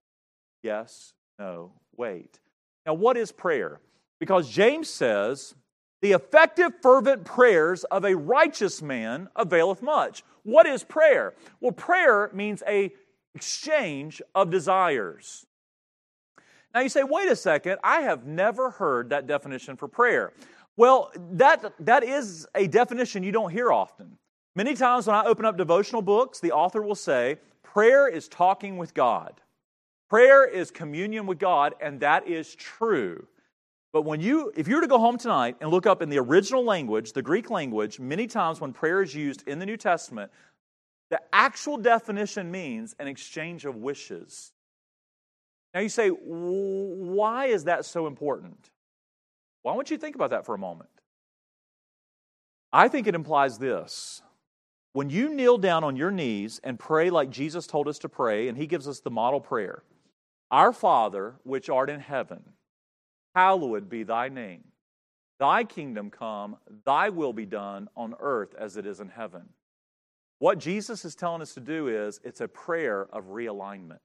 Yes, no, wait. Now, what is prayer? Because James says, the effective, fervent prayers of a righteous man availeth much. What is prayer? Well, prayer means a exchange of desires. Now you say, wait a second, I have never heard that definition for prayer. Well, that, that is a definition you don't hear often. Many times when I open up devotional books, the author will say, prayer is talking with God. Prayer is communion with God, and that is true. But when you, if you were to go home tonight and look up in the original language, the Greek language, many times when prayer is used in the New Testament, the actual definition means an exchange of wishes. Now you say, why is that so important? Why don't you think about that for a moment? I think it implies this. When you kneel down on your knees and pray like Jesus told us to pray, and he gives us the model prayer Our Father, which art in heaven, hallowed be thy name. Thy kingdom come, thy will be done on earth as it is in heaven. What Jesus is telling us to do is it's a prayer of realignment.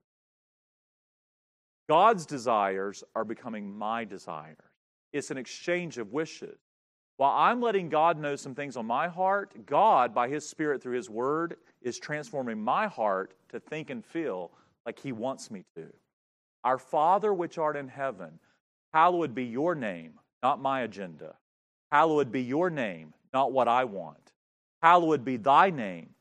God's desires are becoming my desires. It's an exchange of wishes. While I'm letting God know some things on my heart, God, by His Spirit through His Word, is transforming my heart to think and feel like He wants me to. Our Father which art in heaven, hallowed be your name, not my agenda. Hallowed be your name, not what I want. Hallowed be thy name.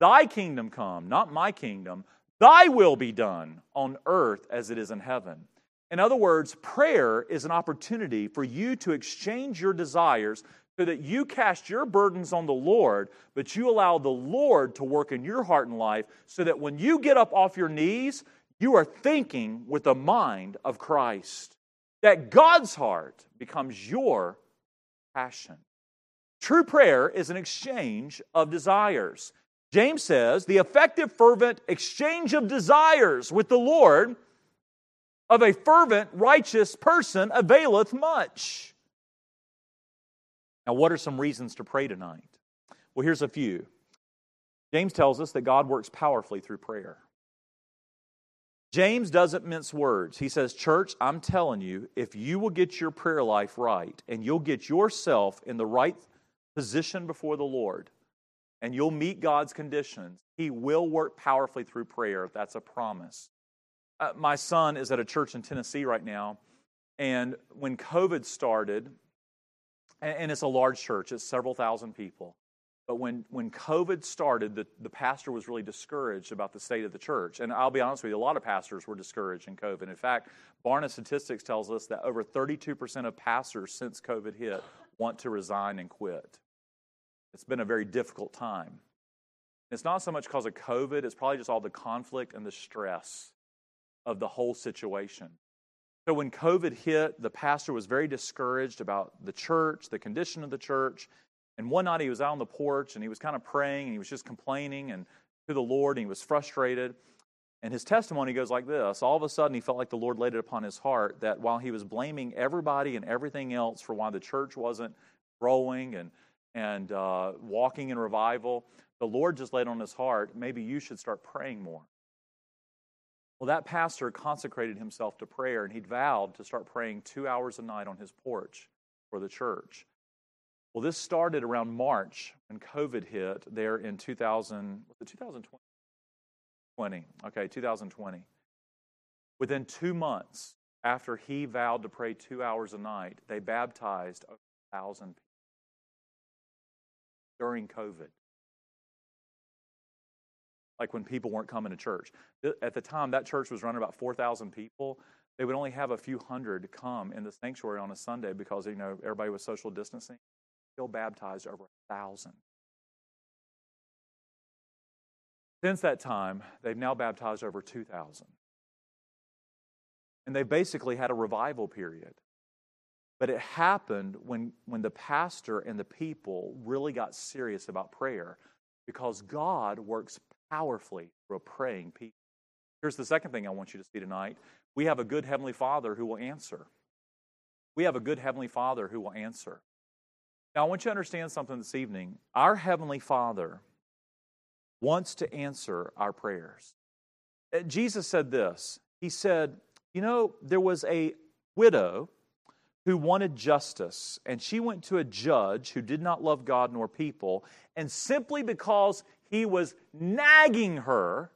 Thy kingdom come, not my kingdom. Thy will be done on earth as it is in heaven. In other words, prayer is an opportunity for you to exchange your desires so that you cast your burdens on the Lord, but you allow the Lord to work in your heart and life so that when you get up off your knees, you are thinking with the mind of Christ. That God's heart becomes your passion. True prayer is an exchange of desires. James says the effective, fervent exchange of desires with the Lord of a fervent, righteous person availeth much. Now, what are some reasons to pray tonight? Well, here's a few. James tells us that God works powerfully through prayer. James doesn't mince words. He says, Church, I'm telling you, if you will get your prayer life right and you'll get yourself in the right position before the Lord and you'll meet God's conditions, He will work powerfully through prayer. That's a promise. Uh, my son is at a church in Tennessee right now, and when COVID started, and, and it's a large church, it's several thousand people. But when, when COVID started, the, the pastor was really discouraged about the state of the church. And I'll be honest with you, a lot of pastors were discouraged in COVID. In fact, Barna Statistics tells us that over 32% of pastors since COVID hit want to resign and quit. It's been a very difficult time. It's not so much because of COVID, it's probably just all the conflict and the stress of the whole situation. So when COVID hit, the pastor was very discouraged about the church, the condition of the church. And one night he was out on the porch and he was kind of praying and he was just complaining and to the Lord and he was frustrated. And his testimony goes like this All of a sudden, he felt like the Lord laid it upon his heart that while he was blaming everybody and everything else for why the church wasn't growing and, and uh, walking in revival, the Lord just laid on his heart, maybe you should start praying more. Well, that pastor consecrated himself to prayer and he vowed to start praying two hours a night on his porch for the church. Well, this started around March when COVID hit there in 2000, was it 2020? 20, okay, 2020. Within two months after he vowed to pray two hours a night, they baptized a thousand people during COVID like when people weren't coming to church. At the time, that church was running about 4,000 people. They would only have a few hundred come in the sanctuary on a Sunday because, you know, everybody was social distancing. Still baptized over a thousand. Since that time, they've now baptized over 2,000. And they basically had a revival period. But it happened when, when the pastor and the people really got serious about prayer because God works powerfully through a praying people. Here's the second thing I want you to see tonight we have a good Heavenly Father who will answer. We have a good Heavenly Father who will answer. Now, I want you to understand something this evening. Our Heavenly Father wants to answer our prayers. Uh, Jesus said this He said, You know, there was a widow who wanted justice, and she went to a judge who did not love God nor people, and simply because he was nagging her,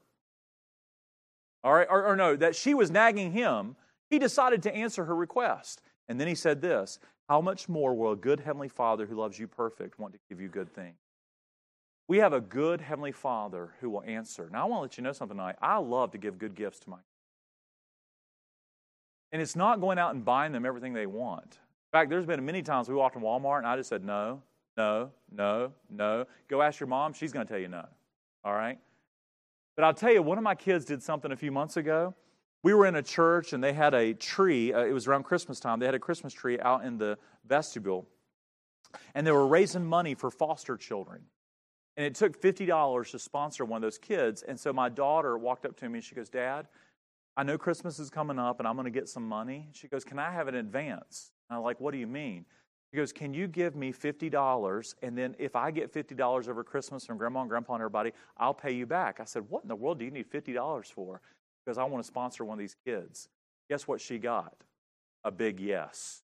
all right, or, or no, that she was nagging him, he decided to answer her request. And then he said this How much more will a good Heavenly Father who loves you perfect want to give you good things? We have a good Heavenly Father who will answer. Now, I want to let you know something tonight. I love to give good gifts to my and it's not going out and buying them everything they want. In fact, there's been many times we walked in Walmart and I just said, no, no, no, no. Go ask your mom. She's going to tell you no. All right? But I'll tell you, one of my kids did something a few months ago. We were in a church and they had a tree. Uh, it was around Christmas time. They had a Christmas tree out in the vestibule. And they were raising money for foster children. And it took $50 to sponsor one of those kids. And so my daughter walked up to me and she goes, Dad, I know Christmas is coming up and I'm going to get some money. She goes, Can I have an advance? And I'm like, What do you mean? She goes, Can you give me $50? And then if I get $50 over Christmas from grandma and grandpa and everybody, I'll pay you back. I said, What in the world do you need $50 for? Because I want to sponsor one of these kids. Guess what she got? A big yes.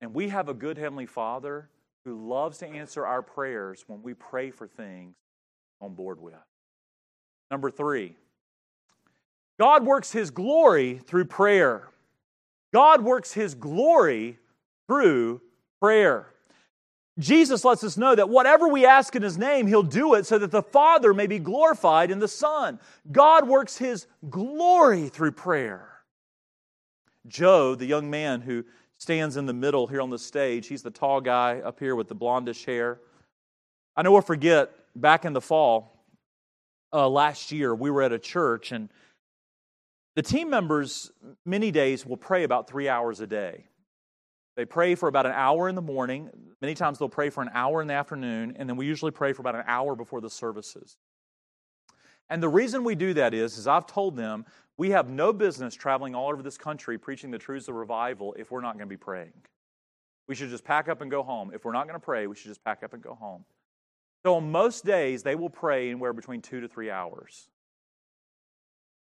And we have a good Heavenly Father who loves to answer our prayers when we pray for things on board with. Number three, God works His glory through prayer. God works His glory through prayer. Jesus lets us know that whatever we ask in His name, He'll do it so that the Father may be glorified in the Son. God works His glory through prayer. Joe, the young man who stands in the middle here on the stage, he's the tall guy up here with the blondish hair. I never forget back in the fall uh, last year, we were at a church and the team members, many days, will pray about three hours a day. They pray for about an hour in the morning. Many times they'll pray for an hour in the afternoon, and then we usually pray for about an hour before the services. And the reason we do that is, is I've told them, we have no business traveling all over this country preaching the truths of revival if we're not going to be praying. We should just pack up and go home. If we're not going to pray, we should just pack up and go home. So on most days, they will pray anywhere between two to three hours.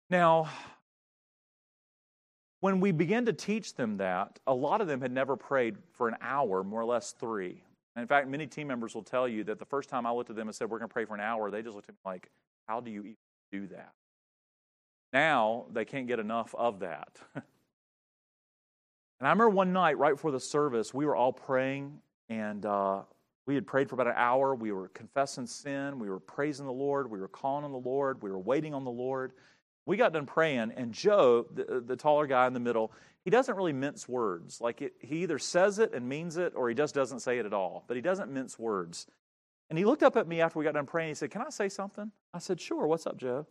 Now, when we began to teach them that, a lot of them had never prayed for an hour, more or less three. And in fact, many team members will tell you that the first time I looked at them and said, We're going to pray for an hour, they just looked at me like, How do you even do that? Now they can't get enough of that. and I remember one night right before the service, we were all praying, and uh, we had prayed for about an hour. We were confessing sin, we were praising the Lord, we were calling on the Lord, we were waiting on the Lord. We got done praying, and Joe, the, the taller guy in the middle, he doesn't really mince words. Like it, he either says it and means it, or he just doesn't say it at all. But he doesn't mince words. And he looked up at me after we got done praying. He said, "Can I say something?" I said, "Sure. What's up, Joe?"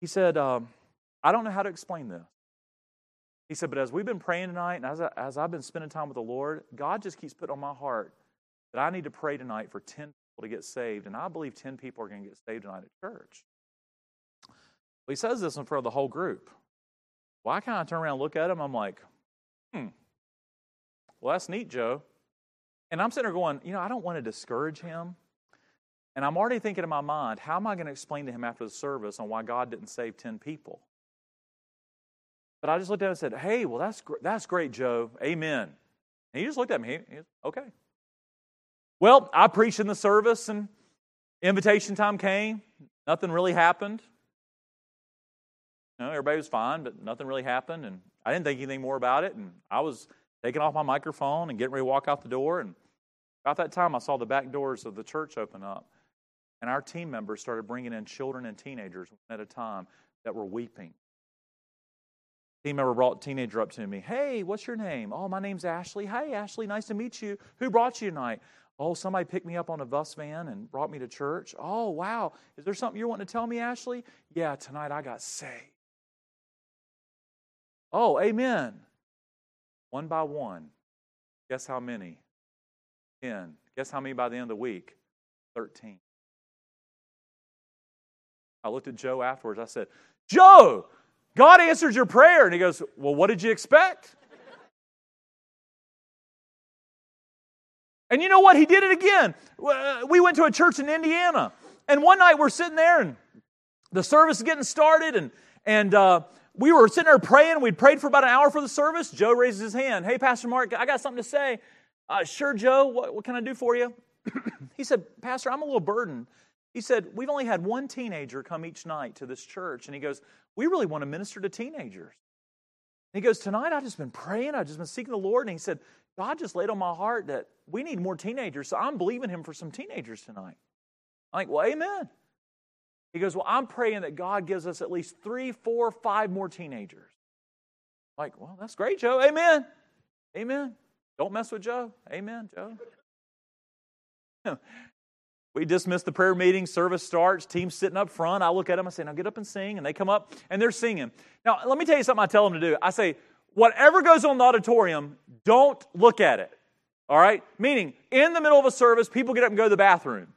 He said, um, "I don't know how to explain this." He said, "But as we've been praying tonight, and as, I, as I've been spending time with the Lord, God just keeps putting on my heart that I need to pray tonight for ten people to get saved, and I believe ten people are going to get saved tonight at church." Well, he says this in front of the whole group. Well, I kind of turn around and look at him. I'm like, hmm, well, that's neat, Joe. And I'm sitting there going, you know, I don't want to discourage him. And I'm already thinking in my mind, how am I going to explain to him after the service on why God didn't save 10 people? But I just looked at him and said, hey, well, that's, that's great, Joe. Amen. And he just looked at me. He, he, okay. Well, I preached in the service and invitation time came. Nothing really happened. You know, everybody was fine, but nothing really happened. And I didn't think anything more about it. And I was taking off my microphone and getting ready to walk out the door. And about that time, I saw the back doors of the church open up. And our team members started bringing in children and teenagers at a time that were weeping. Team member brought a teenager up to me. Hey, what's your name? Oh, my name's Ashley. Hey, Ashley, nice to meet you. Who brought you tonight? Oh, somebody picked me up on a bus van and brought me to church. Oh, wow. Is there something you're wanting to tell me, Ashley? Yeah, tonight I got saved. Oh, amen. One by one. Guess how many? Ten. Guess how many by the end of the week? Thirteen. I looked at Joe afterwards. I said, Joe, God answered your prayer. And he goes, Well, what did you expect? And you know what? He did it again. We went to a church in Indiana. And one night we're sitting there and the service is getting started. And, and uh, we were sitting there praying. We'd prayed for about an hour for the service. Joe raises his hand. Hey, Pastor Mark, I got something to say. Uh, sure, Joe. What, what can I do for you? he said, Pastor, I'm a little burdened. He said, We've only had one teenager come each night to this church. And he goes, We really want to minister to teenagers. And he goes, Tonight I've just been praying. I've just been seeking the Lord. And he said, God just laid on my heart that we need more teenagers. So I'm believing him for some teenagers tonight. I'm like, Well, amen. He goes, Well, I'm praying that God gives us at least three, four, five more teenagers. I'm like, well, that's great, Joe. Amen. Amen. Don't mess with Joe. Amen, Joe. we dismiss the prayer meeting, service starts, team's sitting up front. I look at them, I say, Now get up and sing. And they come up and they're singing. Now, let me tell you something I tell them to do. I say, Whatever goes on in the auditorium, don't look at it. All right? Meaning, in the middle of a service, people get up and go to the bathroom.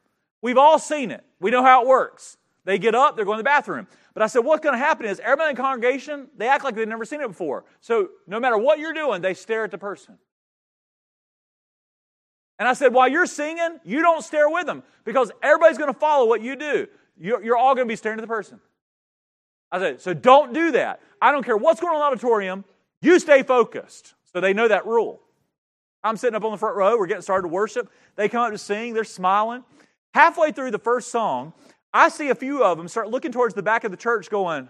We've all seen it. We know how it works. They get up, they're going to the bathroom. But I said, what's going to happen is everybody in the congregation, they act like they've never seen it before. So no matter what you're doing, they stare at the person. And I said, while you're singing, you don't stare with them because everybody's going to follow what you do. You're, you're all going to be staring at the person. I said, so don't do that. I don't care what's going on in the auditorium, you stay focused. So they know that rule. I'm sitting up on the front row, we're getting started to worship. They come up to sing, they're smiling. Halfway through the first song, I see a few of them start looking towards the back of the church going,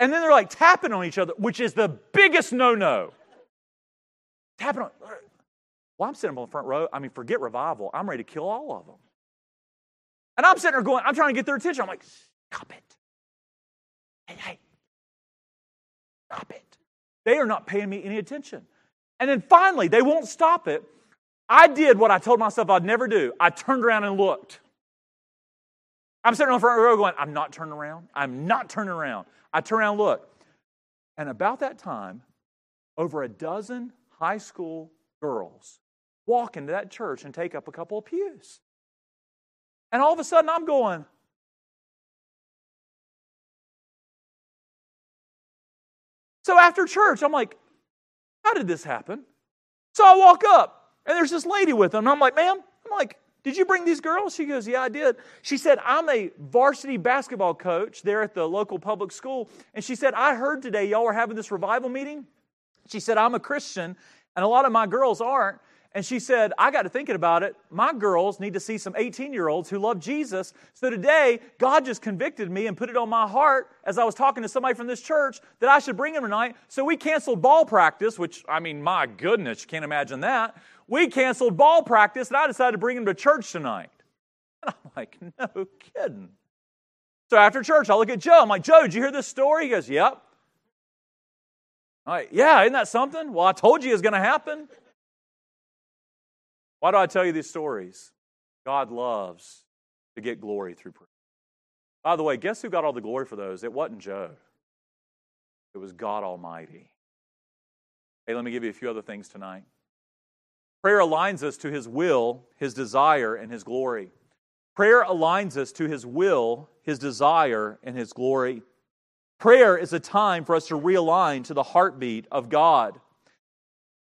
and then they're like tapping on each other, which is the biggest no no. Tapping on. Well, I'm sitting on the front row. I mean, forget revival. I'm ready to kill all of them. And I'm sitting there going, I'm trying to get their attention. I'm like, stop it. Hey, hey, stop it. They are not paying me any attention. And then finally, they won't stop it. I did what I told myself I'd never do. I turned around and looked. I'm sitting on the front row going, I'm not turning around. I'm not turning around. I turn around and look. And about that time, over a dozen high school girls walk into that church and take up a couple of pews. And all of a sudden, I'm going, So after church, I'm like, how did this happen? So I walk up, and there's this lady with them. And I'm like, ma'am, I'm like, did you bring these girls? She goes, yeah, I did. She said, I'm a varsity basketball coach there at the local public school. And she said, I heard today y'all were having this revival meeting. She said, I'm a Christian, and a lot of my girls aren't. And she said, I got to thinking about it. My girls need to see some 18 year olds who love Jesus. So today, God just convicted me and put it on my heart as I was talking to somebody from this church that I should bring them tonight. So we canceled ball practice, which, I mean, my goodness, you can't imagine that. We canceled ball practice, and I decided to bring them to church tonight. And I'm like, no kidding. So after church, I look at Joe. I'm like, Joe, did you hear this story? He goes, Yep. I'm like, yeah, isn't that something? Well, I told you it was going to happen. Why do I tell you these stories? God loves to get glory through prayer. By the way, guess who got all the glory for those? It wasn't Joe, it was God Almighty. Hey, let me give you a few other things tonight. Prayer aligns us to His will, His desire, and His glory. Prayer aligns us to His will, His desire, and His glory. Prayer is a time for us to realign to the heartbeat of God.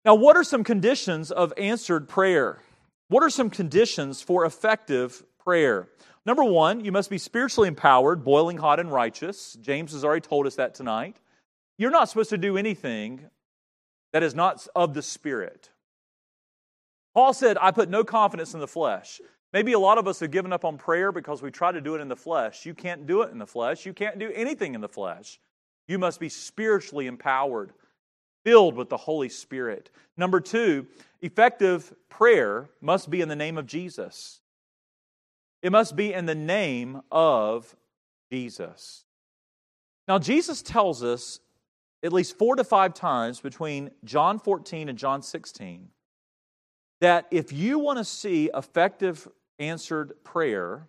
Now, what are some conditions of answered prayer? What are some conditions for effective prayer? Number one, you must be spiritually empowered, boiling hot and righteous. James has already told us that tonight. You're not supposed to do anything that is not of the Spirit. Paul said, I put no confidence in the flesh. Maybe a lot of us have given up on prayer because we try to do it in the flesh. You can't do it in the flesh. You can't do anything in the flesh. You must be spiritually empowered, filled with the Holy Spirit. Number two, effective prayer must be in the name of Jesus. It must be in the name of Jesus. Now, Jesus tells us at least four to five times between John 14 and John 16 that if you want to see effective answered prayer,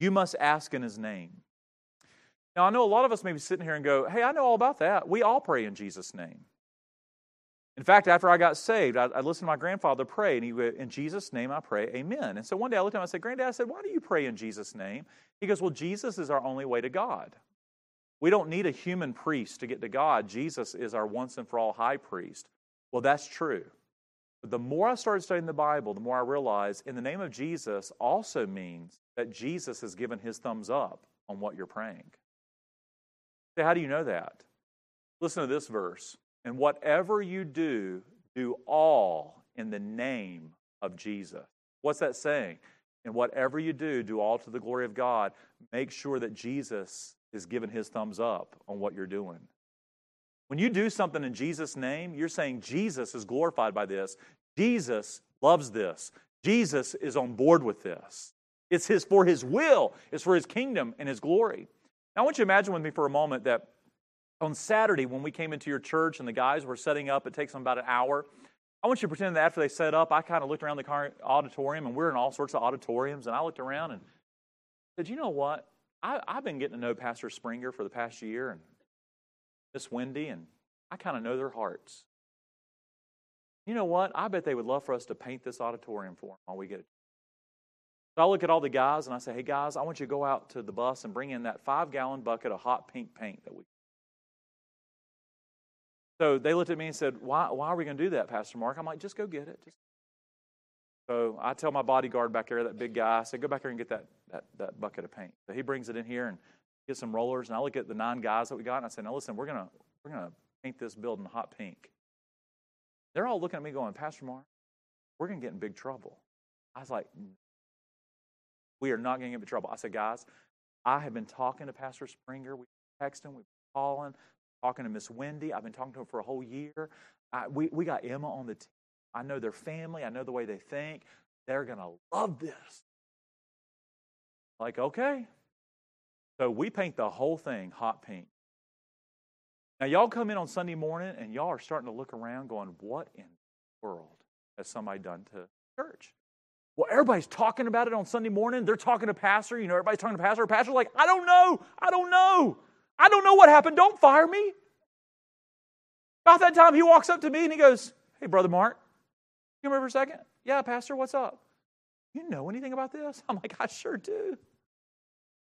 you must ask in his name. Now, I know a lot of us may be sitting here and go, hey, I know all about that. We all pray in Jesus' name. In fact, after I got saved, I, I listened to my grandfather pray, and he went, In Jesus' name I pray, amen. And so one day I looked at him I said, Granddad, I said, Why do you pray in Jesus' name? He goes, Well, Jesus is our only way to God. We don't need a human priest to get to God. Jesus is our once and for all high priest. Well, that's true. But the more I started studying the Bible, the more I realized in the name of Jesus also means that Jesus has given his thumbs up on what you're praying. How do you know that? Listen to this verse. And whatever you do, do all in the name of Jesus. What's that saying? And whatever you do, do all to the glory of God. Make sure that Jesus is giving his thumbs up on what you're doing. When you do something in Jesus' name, you're saying Jesus is glorified by this. Jesus loves this. Jesus is on board with this. It's his for his will, it's for his kingdom and his glory. Now I want you to imagine with me for a moment that on Saturday when we came into your church and the guys were setting up, it takes them about an hour. I want you to pretend that after they set up, I kind of looked around the auditorium, and we're in all sorts of auditoriums, and I looked around and said, you know what? I, have been getting to know Pastor Springer for the past year, and Miss Wendy, and I kind of know their hearts. You know what? I bet they would love for us to paint this auditorium for them while we get it. So I look at all the guys and I say, hey guys, I want you to go out to the bus and bring in that five gallon bucket of hot pink paint that we. So they looked at me and said, why, why are we going to do that, Pastor Mark? I'm like, just go get it. Just... So I tell my bodyguard back there, that big guy, I said, go back here and get that, that, that bucket of paint. So he brings it in here and get some rollers. And I look at the nine guys that we got and I said, now listen, we're going to we're to paint this building hot pink. They're all looking at me going, Pastor Mark, we're going to get in big trouble. I was like, we are not going to get in trouble. I said, guys, I have been talking to Pastor Springer. We've been texting, we've been calling, talking to Miss Wendy. I've been talking to him for a whole year. I, we, we got Emma on the team. I know their family. I know the way they think. They're going to love this. Like, okay. So we paint the whole thing hot pink. Now, y'all come in on Sunday morning and y'all are starting to look around going, what in the world has somebody done to church? Well, everybody's talking about it on Sunday morning. They're talking to pastor. You know, everybody's talking to pastor. Pastor's like, I don't know. I don't know. I don't know what happened. Don't fire me. About that time, he walks up to me and he goes, Hey, Brother Mark, you remember for a second. Yeah, Pastor, what's up? You know anything about this? I'm like, I sure do.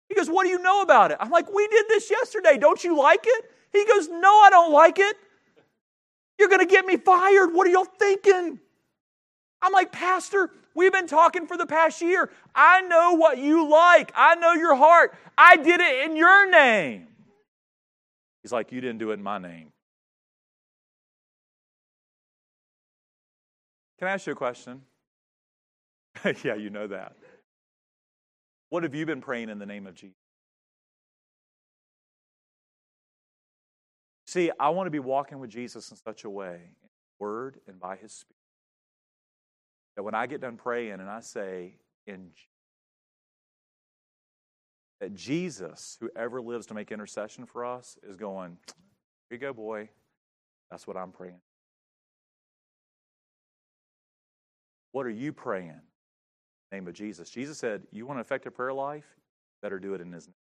He goes, What do you know about it? I'm like, We did this yesterday. Don't you like it? He goes, No, I don't like it. You're going to get me fired. What are y'all thinking? I'm like, Pastor, we've been talking for the past year. I know what you like. I know your heart. I did it in your name. He's like, You didn't do it in my name. Can I ask you a question? yeah, you know that. What have you been praying in the name of Jesus? See, I want to be walking with Jesus in such a way, in word and by his spirit, that when I get done praying and I say, in that Jesus, whoever lives to make intercession for us, is going, Here you go, boy. That's what I'm praying. What are you praying? name of Jesus. Jesus said, You want an effective prayer life? Better do it in His name.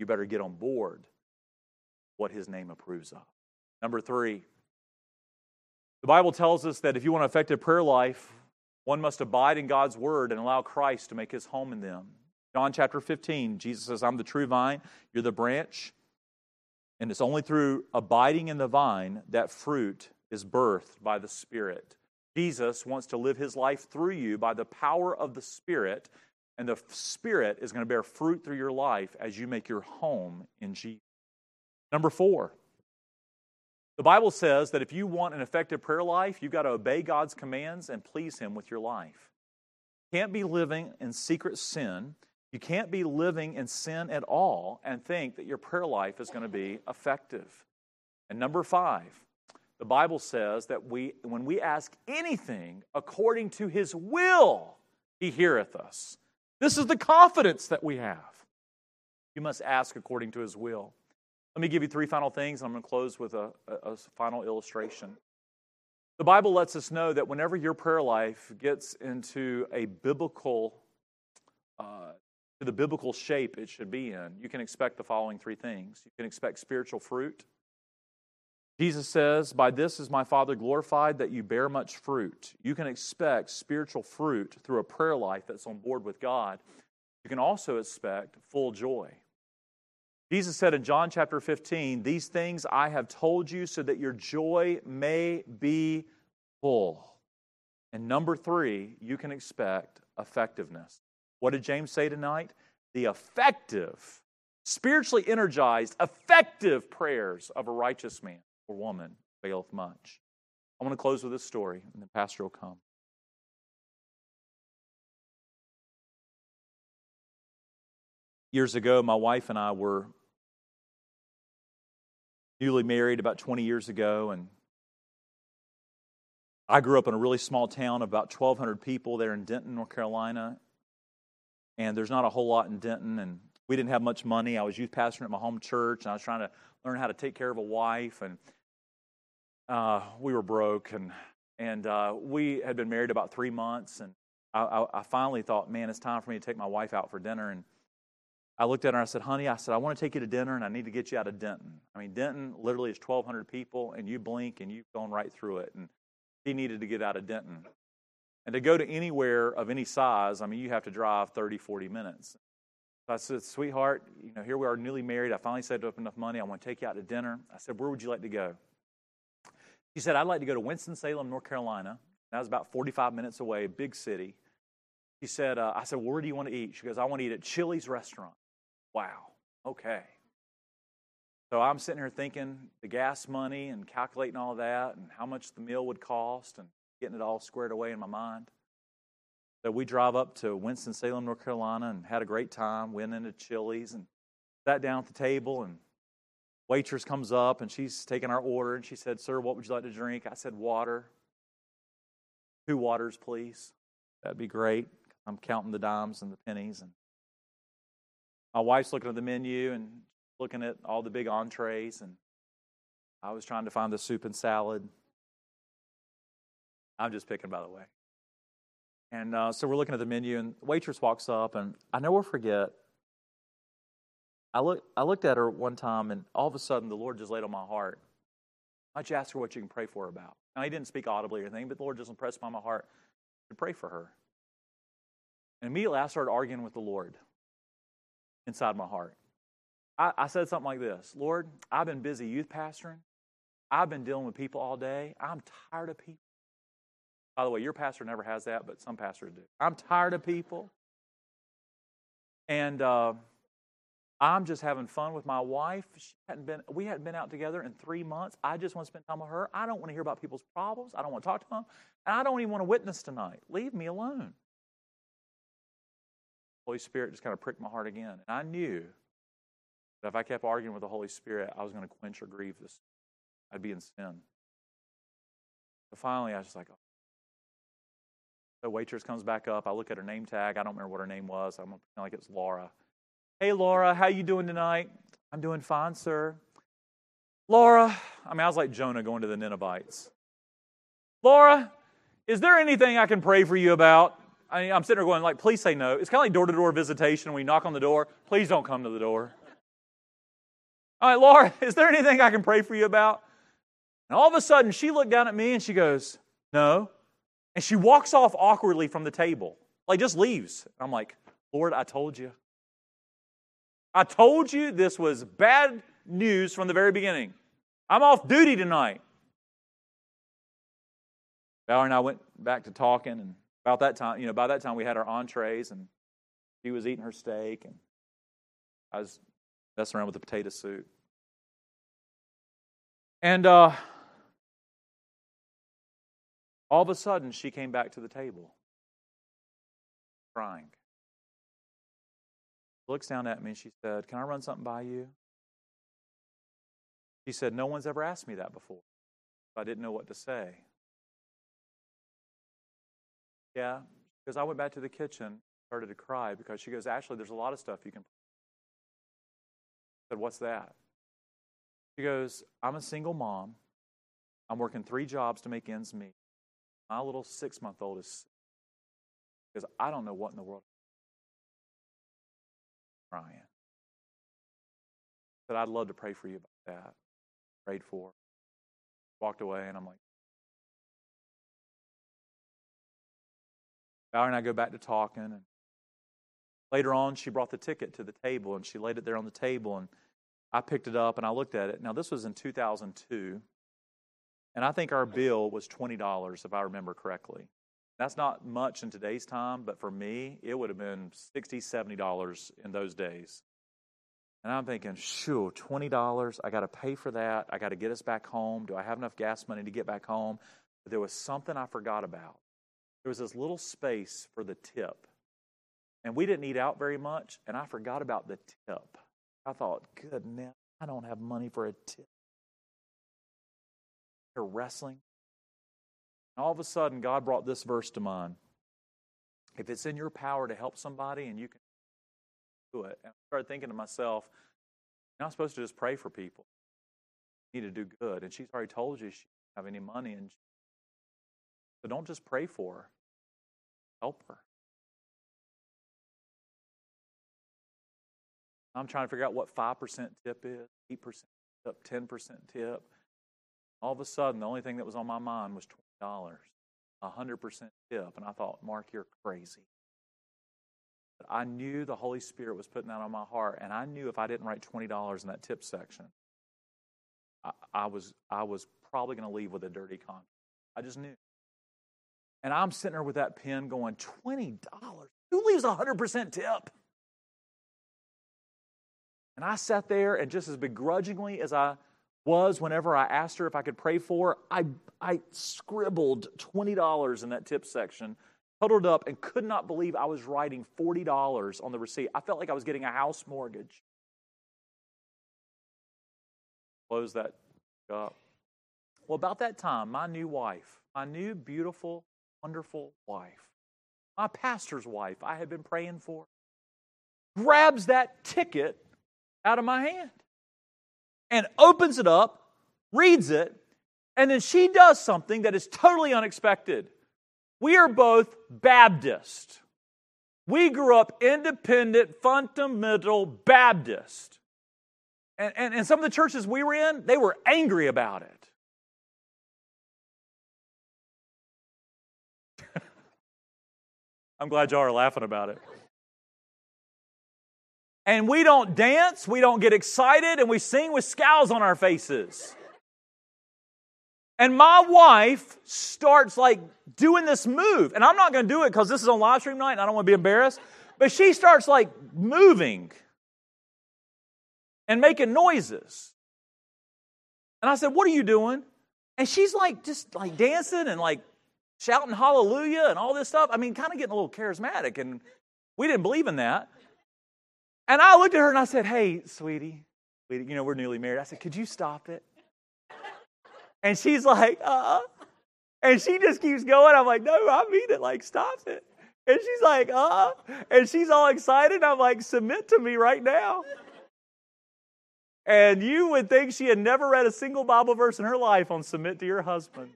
You better get on board what His name approves of. Number three, the Bible tells us that if you want an effective prayer life, one must abide in God's word and allow Christ to make his home in them. John chapter 15, Jesus says, I'm the true vine, you're the branch. And it's only through abiding in the vine that fruit is birthed by the Spirit. Jesus wants to live his life through you by the power of the Spirit, and the Spirit is going to bear fruit through your life as you make your home in Jesus. Number four, the Bible says that if you want an effective prayer life, you've got to obey God's commands and please Him with your life. You can't be living in secret sin. You can't be living in sin at all and think that your prayer life is going to be effective. And number five, the Bible says that we, when we ask anything according to His will, He heareth us. This is the confidence that we have. You must ask according to His will. Let me give you three final things, and I'm going to close with a, a, a final illustration. The Bible lets us know that whenever your prayer life gets into a biblical, uh, to the biblical shape it should be in, you can expect the following three things. You can expect spiritual fruit. Jesus says, By this is my Father glorified that you bear much fruit. You can expect spiritual fruit through a prayer life that's on board with God. You can also expect full joy. Jesus said in John chapter 15, These things I have told you so that your joy may be full. And number three, you can expect effectiveness. What did James say tonight? The effective, spiritually energized, effective prayers of a righteous man or woman availeth much. I want to close with this story, and the pastor will come. Years ago, my wife and I were newly married about 20 years ago, and I grew up in a really small town of about 1,200 people there in Denton, North Carolina. And there's not a whole lot in Denton, and we didn't have much money. I was youth pastor at my home church, and I was trying to learn how to take care of a wife, and uh, we were broke, and and uh, we had been married about three months, and I, I, I finally thought, man, it's time for me to take my wife out for dinner, and I looked at her and I said, honey, I said, I want to take you to dinner and I need to get you out of Denton. I mean, Denton literally is 1,200 people and you blink and you've gone right through it. And she needed to get out of Denton. And to go to anywhere of any size, I mean, you have to drive 30, 40 minutes. So I said, sweetheart, you know, here we are newly married. I finally saved up enough money. I want to take you out to dinner. I said, where would you like to go? She said, I'd like to go to Winston-Salem, North Carolina. That was about 45 minutes away, big city. She said, uh, I said, well, where do you want to eat? She goes, I want to eat at Chili's restaurant. Wow. Okay. So I'm sitting here thinking the gas money and calculating all that and how much the meal would cost and getting it all squared away in my mind. So we drive up to Winston-Salem, North Carolina, and had a great time. Went into Chili's and sat down at the table, and waitress comes up and she's taking our order, and she said, "Sir, what would you like to drink?" I said, "Water. Two waters, please. That'd be great." I'm counting the dimes and the pennies, and my wife's looking at the menu and looking at all the big entrees, and I was trying to find the soup and salad. I'm just picking, by the way. And uh, so we're looking at the menu, and the waitress walks up, and I never forget. I look, I looked at her one time, and all of a sudden, the Lord just laid on my heart. I just asked her what you can pray for about. Now, he didn't speak audibly or anything, but the Lord just impressed upon my heart to pray for her. And immediately, I started arguing with the Lord inside my heart. I, I said something like this Lord, I've been busy youth pastoring. I've been dealing with people all day. I'm tired of people. By the way, your pastor never has that, but some pastors do. I'm tired of people. And uh, I'm just having fun with my wife. She hadn't been, we hadn't been out together in three months. I just want to spend time with her. I don't want to hear about people's problems. I don't want to talk to them. And I don't even want to witness tonight. Leave me alone. Holy Spirit just kind of pricked my heart again. And I knew that if I kept arguing with the Holy Spirit, I was going to quench or grieve this. I'd be in sin. But finally, I was just like, oh, the waitress comes back up. I look at her name tag. I don't remember what her name was. I'm pretend like it's Laura. Hey, Laura, how you doing tonight? I'm doing fine, sir. Laura, I mean, I was like Jonah going to the Ninevites. Laura, is there anything I can pray for you about? I mean, I'm sitting there going, like, please say no. It's kind of like door-to-door visitation. We knock on the door, please don't come to the door. All right, Laura, is there anything I can pray for you about? And all of a sudden, she looked down at me and she goes, no. And she walks off awkwardly from the table, like just leaves. I'm like, Lord, I told you. I told you this was bad news from the very beginning. I'm off duty tonight. Valerie and I went back to talking, and about that time, you know, by that time we had our entrees, and she was eating her steak, and I was messing around with the potato soup. And uh, all of a sudden, she came back to the table, crying. Looks down at me and she said, Can I run something by you? She said, No one's ever asked me that before. I didn't know what to say. Yeah, because I went back to the kitchen, started to cry because she goes, Actually, there's a lot of stuff you can. I said, What's that? She goes, I'm a single mom. I'm working three jobs to make ends meet. My little six month old is because I don't know what in the world I'm. Said I'd love to pray for you about that. Prayed for. Walked away and I'm like Valerie and I go back to talking and later on she brought the ticket to the table and she laid it there on the table and I picked it up and I looked at it. Now this was in 2002 and I think our bill was $20, if I remember correctly. That's not much in today's time, but for me, it would have been $60, $70 in those days. And I'm thinking, sure, $20, I got to pay for that. I got to get us back home. Do I have enough gas money to get back home? But there was something I forgot about. There was this little space for the tip. And we didn't eat out very much, and I forgot about the tip. I thought, goodness, I don't have money for a tip wrestling. And all of a sudden, God brought this verse to mind. If it's in your power to help somebody and you can do it. And I started thinking to myself, you're not supposed to just pray for people. You need to do good. And she's already told you she doesn't have any money. And she, so don't just pray for her, help her. I'm trying to figure out what 5% tip is, 8% tip, 10% tip. All of a sudden, the only thing that was on my mind was $20. a 100% tip. And I thought, Mark, you're crazy. But I knew the Holy Spirit was putting that on my heart, and I knew if I didn't write $20 in that tip section, I, I was, I was probably going to leave with a dirty conscience. I just knew. And I'm sitting there with that pen going, $20? Who leaves a 100% tip? And I sat there, and just as begrudgingly as I was whenever I asked her if I could pray for her, I, I scribbled $20 in that tip section, huddled up, and could not believe I was writing $40 on the receipt. I felt like I was getting a house mortgage. Close that up. Well, about that time, my new wife, my new beautiful, wonderful wife, my pastor's wife I had been praying for, grabs that ticket out of my hand and opens it up, reads it, and then she does something that is totally unexpected. We are both Baptist. We grew up independent, fundamental Baptist. And, and, and some of the churches we were in, they were angry about it. I'm glad y'all are laughing about it. And we don't dance, we don't get excited, and we sing with scowls on our faces. And my wife starts like doing this move. And I'm not going to do it because this is on live stream night and I don't want to be embarrassed. But she starts like moving and making noises. And I said, What are you doing? And she's like just like dancing and like shouting hallelujah and all this stuff. I mean, kind of getting a little charismatic. And we didn't believe in that. And I looked at her and I said, Hey, sweetie, you know, we're newly married. I said, Could you stop it? And she's like, uh And she just keeps going. I'm like, no, I mean it. Like, stop it. And she's like, uh And she's all excited. I'm like, submit to me right now. And you would think she had never read a single Bible verse in her life on submit to your husband.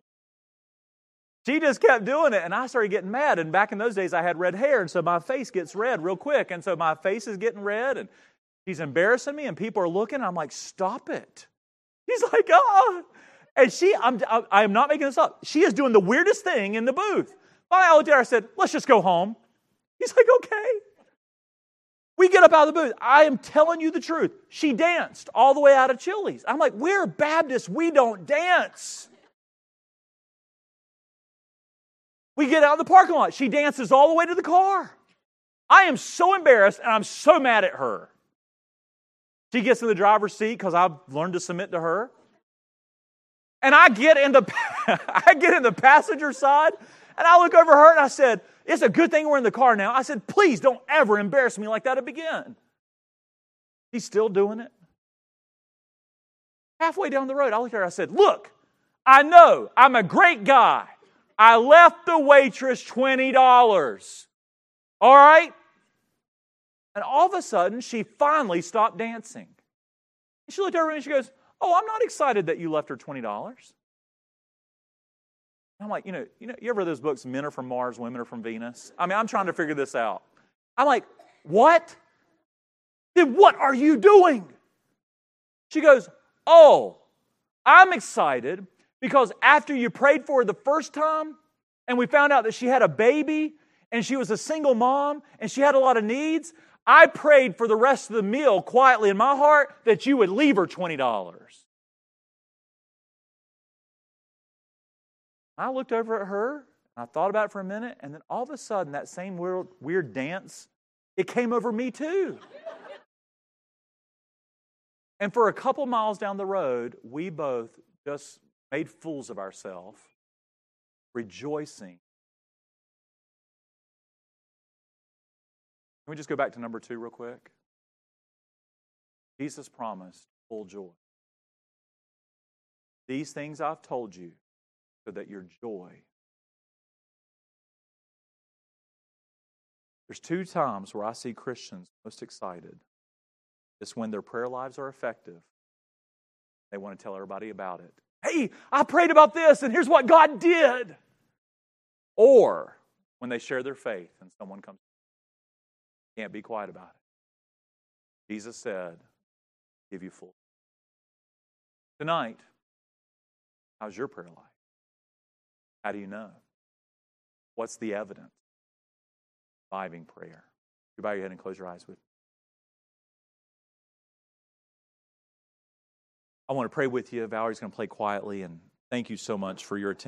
She just kept doing it, and I started getting mad. And back in those days, I had red hair, and so my face gets red real quick. And so my face is getting red, and she's embarrassing me, and people are looking. And I'm like, stop it. He's like, oh. And she, I'm, I'm not making this up. She is doing the weirdest thing in the booth. Finally, I looked at her. I said, let's just go home. He's like, okay. We get up out of the booth. I am telling you the truth. She danced all the way out of Chili's. I'm like, we're Baptists. We don't dance. We get out of the parking lot. She dances all the way to the car. I am so embarrassed and I'm so mad at her. She gets in the driver's seat because I've learned to submit to her. And I get in the I get in the passenger side and I look over her and I said, It's a good thing we're in the car now. I said, Please don't ever embarrass me like that again. He's still doing it. Halfway down the road, I looked at her I said, Look, I know I'm a great guy. I left the waitress $20. All right? And all of a sudden, she finally stopped dancing. She looked over and she goes, Oh, I'm not excited that you left her $20. I'm like, you know, you know, you ever read those books, Men Are From Mars, Women Are From Venus? I mean, I'm trying to figure this out. I'm like, what? Then what are you doing? She goes, Oh, I'm excited because after you prayed for her the first time and we found out that she had a baby and she was a single mom and she had a lot of needs, I prayed for the rest of the meal quietly in my heart that you would leave her $20. I looked over at her and I thought about it for a minute, and then all of a sudden, that same weird, weird dance, it came over me too. and for a couple miles down the road, we both just made fools of ourselves, rejoicing. Can we just go back to number two real quick? Jesus promised full joy. These things I've told you so that your joy. There's two times where I see Christians most excited. It's when their prayer lives are effective. They want to tell everybody about it. Hey, I prayed about this and here's what God did. Or when they share their faith and someone comes, can't be quiet about it. Jesus said, give you full. Tonight, how's your prayer life? How do you know? What's the evidence? Reviving prayer. You bow your head and close your eyes with me. I want to pray with you. Valerie's going to play quietly, and thank you so much for your attention.